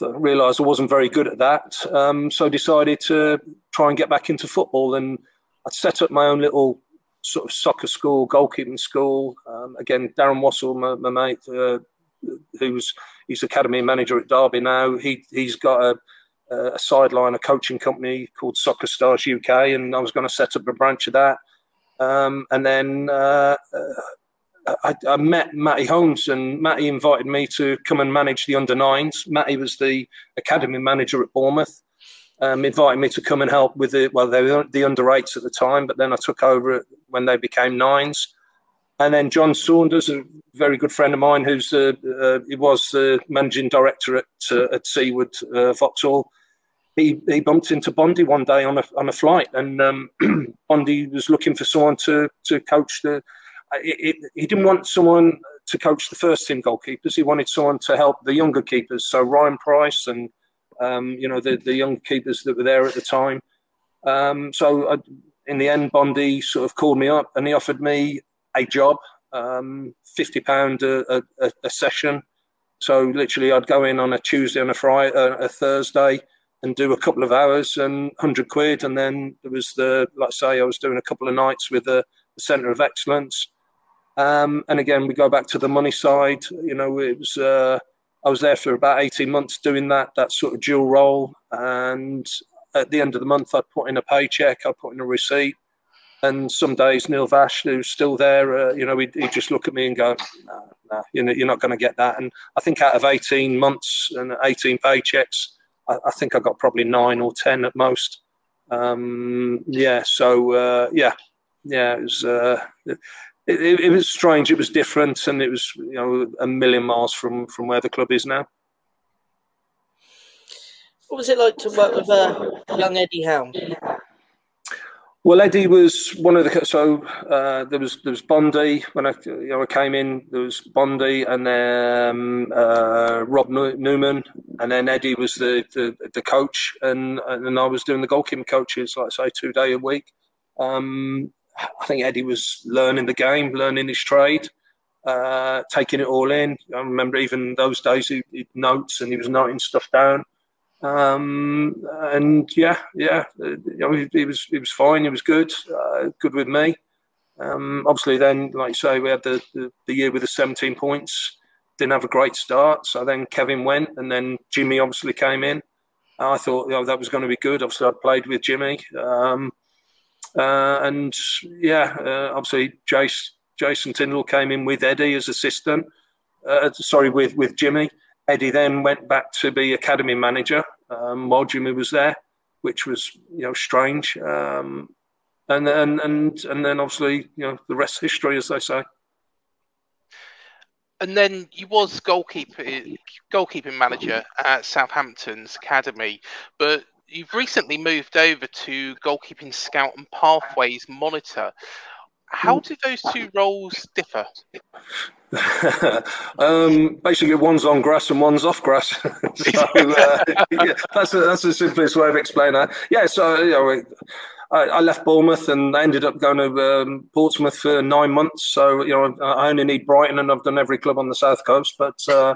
realised I wasn't very good at that. Um, so decided to try and get back into football. And I set up my own little sort of soccer school, goalkeeping school. Um, again, Darren Wassall, my, my mate, uh, who's he's academy manager at Derby now. He he's got a a sideline, a coaching company called Soccer Stars UK, and I was going to set up a branch of that. Um, and then uh, uh, I, I, met Matty Holmes, and Matty invited me to come and manage the under nines. Matty was the academy manager at Bournemouth. Um, invited me to come and help with the well, they were the under eights at the time, but then I took over when they became nines. And then John Saunders, a very good friend of mine, who's uh, uh, he was the managing director at uh, at Seawood uh, Vauxhall he, he bumped into Bondi one day on a on a flight, and um, Bondi was looking for someone to to coach the. He didn't want someone to coach the first team goalkeepers. He wanted someone to help the younger keepers. So Ryan Price and um, you know the the young keepers that were there at the time. Um, so I, in the end, Bondi sort of called me up and he offered me a job, um, fifty pound a, a, a, session. So literally, I'd go in on a Tuesday and a Friday, uh, a Thursday and do a couple of hours and 100 quid. And then there was the, like say, I was doing a couple of nights with the, the Centre of Excellence. Um, and again, we go back to the money side. You know, it was, uh, I was there for about 18 months doing that, that sort of dual role. And at the end of the month, I'd put in a paycheck, I'd put in a receipt. And some days, Neil Vacher, who's still there, uh, you know, he'd, he'd, just look at me and go, you know, you're not going to get that. And I think out of 18 months and 18 paychecks, I, I, think I got probably nine or ten at most. Um, yeah, so uh, yeah, yeah, it was. Uh, it, it, it, was strange. It was different, and it was you know a million miles from from where the club is now. What was it like to work with uh, young Eddie Howe? Well, Eddie was one of the so uh, there was there was Bondi when I you know I came in. There was Bondi and then uh, Rob Newman, and then Eddie was the, the, the coach, and and I was doing the goalkeeping coaches, like say, two day a week. Um, I think Eddie was learning the game, learning his trade, uh, taking it all in. I remember even those days he, he notes and he was noting stuff down. Um, and yeah, yeah, you know, he, he, was he was fine. He was good, uh, good with me. Um, obviously, then, like you say, we had the, the, the, year with the 17 points. Didn't have a great start, so then Kevin went, and then Jimmy obviously came in. I thought you know, that was going to be good. Obviously, I played with Jimmy, um, uh, and yeah, uh, obviously Jace, Jason Tindall came in with Eddie as assistant. Uh, sorry, with with Jimmy. Eddie then went back to be academy manager um, while Jimmy was there, which was you know strange. Um, and then and and then obviously you know the rest history, as they say. And then you was goalkeeper goalkeeping manager at Southampton's academy, but you've recently moved over to goalkeeping scout and pathways monitor. How do those two roles differ? um, basically, one's on grass and one's off grass. so, uh, yeah, that's a, that's the simplest way of explaining that. Yeah, so you know, I, I, left Bournemouth and I ended up going to um, Portsmouth for nine months. So you know, I only need Brighton, and I've done every club on the south coast. But uh,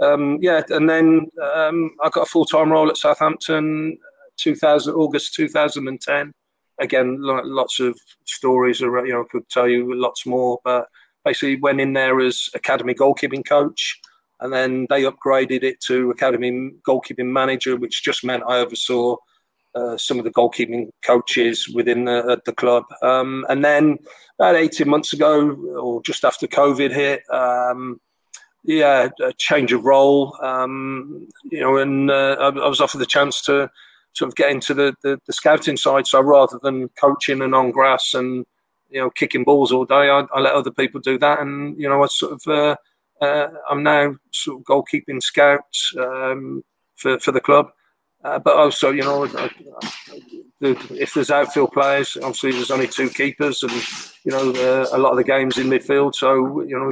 um, yeah, and then um, I got a full time role at Southampton, 2000 August 2010. Again, lots of stories. You know, I could tell you lots more, but basically went in there as academy goalkeeping coach. And then they upgraded it to academy goalkeeping manager, which just meant I oversaw uh, some of the goalkeeping coaches within the, the club. Um, and then about 18 months ago, or just after COVID hit, um, yeah, a change of role, um, you know, and uh, I, I, was offered the chance to sort of get into the, the, the, scouting side. So rather than coaching and on grass and, you know, kicking balls all day, I, I let other people do that. And, you know, I sort of, uh, uh I'm now sort of goalkeeping scout um, for, for the club. Uh, but also, you know, if there's outfield players, obviously there's only two keepers, and you know uh, a lot of the games in midfield. So you know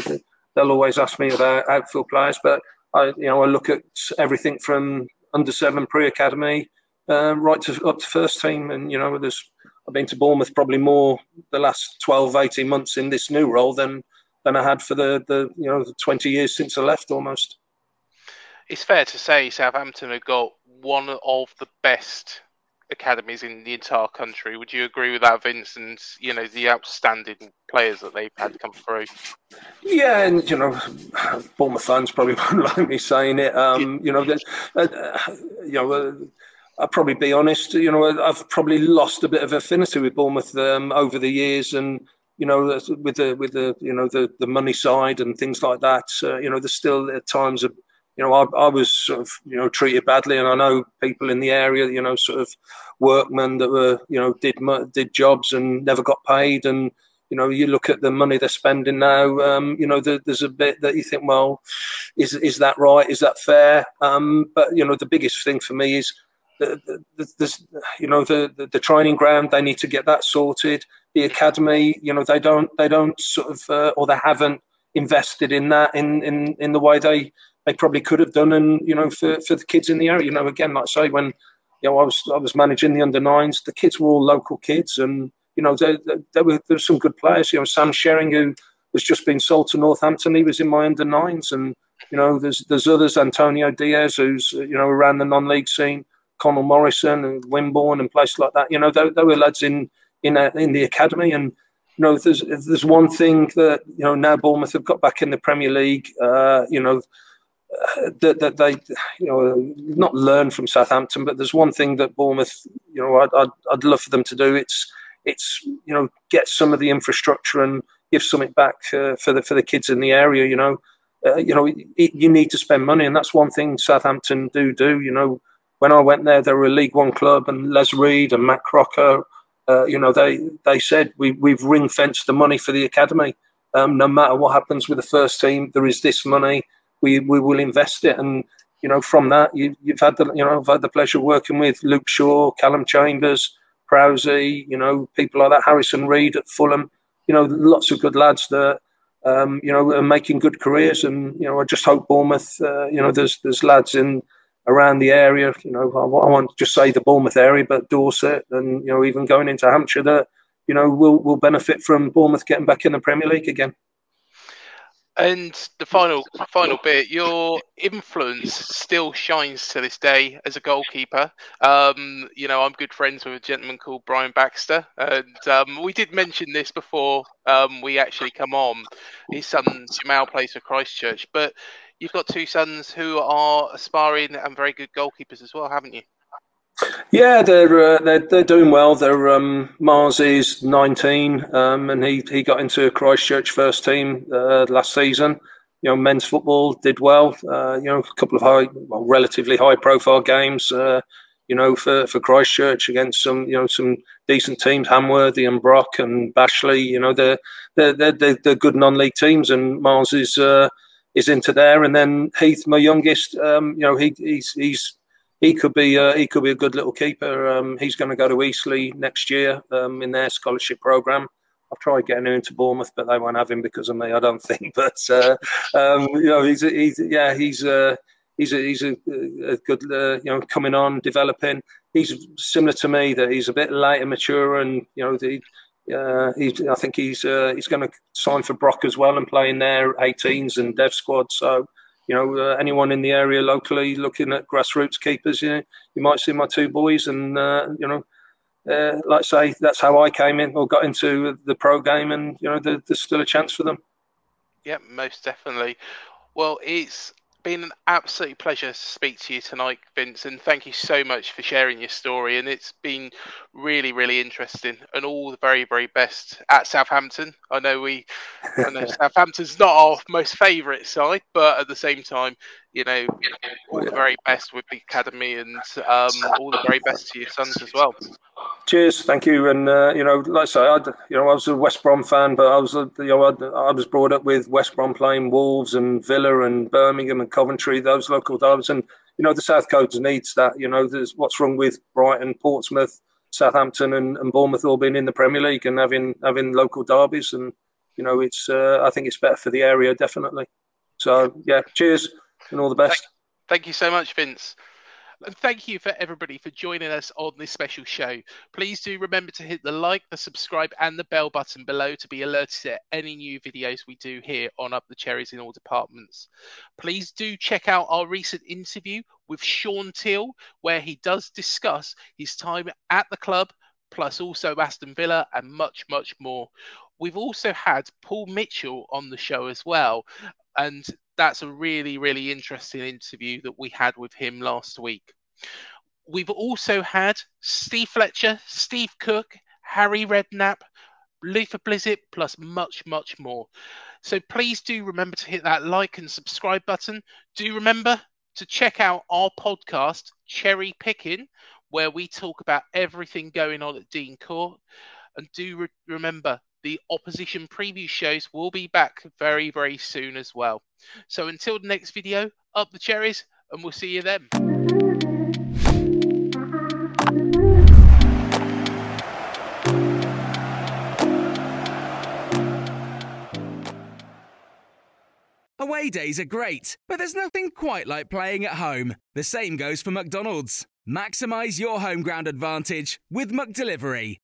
they'll always ask me about outfield players, but I, you know, I look at everything from under seven pre-academy uh, right to up to first team, and you know, there's I've been to Bournemouth probably more the last 12, 18 months in this new role than than I had for the the you know the 20 years since I left almost. It's fair to say Southampton have got one of the best academies in the entire country. Would you agree with that, Vincent? You know, the outstanding players that they've had come through. Yeah, and you know, Bournemouth fans probably won't like me saying it. Um, you know, uh, uh, you know. Uh, I'll probably be honest. You know, I've probably lost a bit of affinity with Bournemouth um, over the years, and you know, with the with the you know the the money side and things like that. Uh, you know, there's still at times a you know, I, I, was sort of, you know, treated badly, and I know people in the area, you know, sort of workmen that were, you know, did did jobs and never got paid, and you know, you look at the money they're spending now. Um, you know, the, there's a bit that you think, well, is is that right? Is that fair? Um, but you know, the biggest thing for me is. The, the, the, you know the, the, the training ground they need to get that sorted. The academy you know they don't they don't sort of uh, or they haven't invested in that in in in the way they they probably could have done, and you know, for, for the kids in the area, you know, again, like I say, when you know I was I was managing the under nines, the kids were all local kids, and you know, there, there were there were some good players. You know, Sam Sherring, who was just being sold to Northampton, he was in my under nines, and you know, there's there's others, Antonio Diaz, who's you know around the non-league scene, Connell Morrison and Wimborne and places like that. You know, there, were lads in in uh, in the academy, and you know, there's there's one thing that you know now Bournemouth have got back in the Premier League. Uh, you know, that, that they, you know, not learn from Southampton, but there's one thing that Bournemouth, you know, I'd, I'd, I'd, love for them to do. It's, it's, you know, get some of the infrastructure and give something back uh, for the for the kids in the area. You know, uh, you know, it, you need to spend money, and that's one thing Southampton do do. You know, when I went there, they were a League One club, and Les Reed and Matt Crocker, uh, you know, they they said we we've ring fenced the money for the academy. Um, no matter what happens with the first team, there is this money we we will invest it. And you know, from that, you, have had the you know, I've had the pleasure of working with Luke Shaw, Calum Chambers, Prowse, you know, people like that, Harrison Reed at Fulham. You know, lots of good lads that um, you know are making good careers. And you know, I just hope Bournemouth. Uh, you know, there's there's lads in around the area. You know, I, I want to just say the Bournemouth area, but Dorset and you know even going into Hampshire that you know will will benefit from Bournemouth getting back in the Premier League again. And the final final bit, your influence still shines to this day as a goalkeeper. Um, you know, I'm good friends with a gentleman called Brian Baxter, and um, we did mention this before um, we actually come on. His son Jamal plays for Christchurch, but you've got two sons who are aspiring and very good goalkeepers as well, haven't you? Yeah, they're uh, they're they're doing well. They're um, Mars is 19, um, and he he got into Christchurch first team uh, last season. You know, men's football did well. Uh, you know, a couple of high, well, relatively high profile games. Uh, you know, for, for Christchurch against some you know some decent teams, Hamworthy and Brock and Bashley. You know, they're they're they're, they're good non-league teams, and Mars is uh, is into there. And then Heath, my youngest, um, you know, he he's he's he could be uh, he could be a good little keeper. Um, he's going to go to Eastleigh next year um, in their scholarship program. I've tried getting him into Bournemouth, but they won't have him because of me. I don't think. But uh, um, you know, he's, he's yeah, he's uh, he's a, he's a, a good uh, you know coming on, developing. he's similar to me that he's a bit late and mature, and you know, the, uh, I think he's uh, he's going to sign for Brock as well and play in their 18s and dev squad. So, you know, uh, anyone in the area locally looking at grassroots keepers, you know, you might see my two boys, and uh, you know, uh, like I say, that's how I came in or got into the pro game, and you know, there, there's still a chance for them. Yeah, most definitely. Well, it's been an absolute pleasure to speak to you tonight, Vince, and thank you so much for sharing your story. And it's been really, really interesting, and all the very, very best at Southampton. I know we, I know Southampton's not our most favourite side, but at the same time, you know, all the very best with the academy, and um, all the very best to your sons as well. Cheers, thank you. And uh, you know, like I say, I, you know, I was a West Brom fan, but I was, you know, I, I, was brought up with West Brom playing Wolves and Villa and Birmingham and Coventry, those local derbies, and you know, the South Coast needs that. You know, there's what's wrong with Brighton, Portsmouth, Southampton, and, and Bournemouth all being in the Premier League and having having local derbies, and you know, it's uh, I think it's better for the area definitely. So yeah, cheers and all the best. Thank, thank you so much, Vince. And thank you for everybody for joining us on this special show. Please do remember to hit the like, the subscribe, and the bell button below to be alerted to any new videos we do here on Up the Cherries in all departments. Please do check out our recent interview with Shaun Teale, where he does discuss his time at the club, plus also Aston Villa, and much, much more. We've also had Paul Mitchell on the show as well. And that's a really, really interesting interview that we had with him last week. We've also had Steve Fletcher, Steve Cook, Harry Redknapp, Luther Blissett, plus much, much more. So please do remember to hit that like and subscribe button. Do remember to check out our podcast, Cherry Picking, where we talk about everything going on at Dean Court. And do re- remember the opposition preview shows will be back very, very soon as well. So until the next video, up the cherries, and we'll see you then. Away days are great, but there's nothing quite like playing at home. The same goes for McDonald's. Maximize your home ground advantage with McDelivery.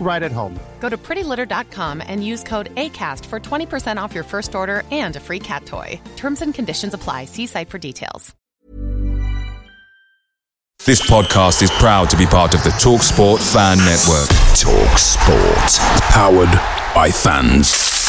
right at home. Go to prettylitter.com and use code ACAST for 20% off your first order and a free cat toy. Terms and conditions apply. See site for details. This podcast is proud to be part of the TalkSport Fan Network. Talk Sport. Powered by fans.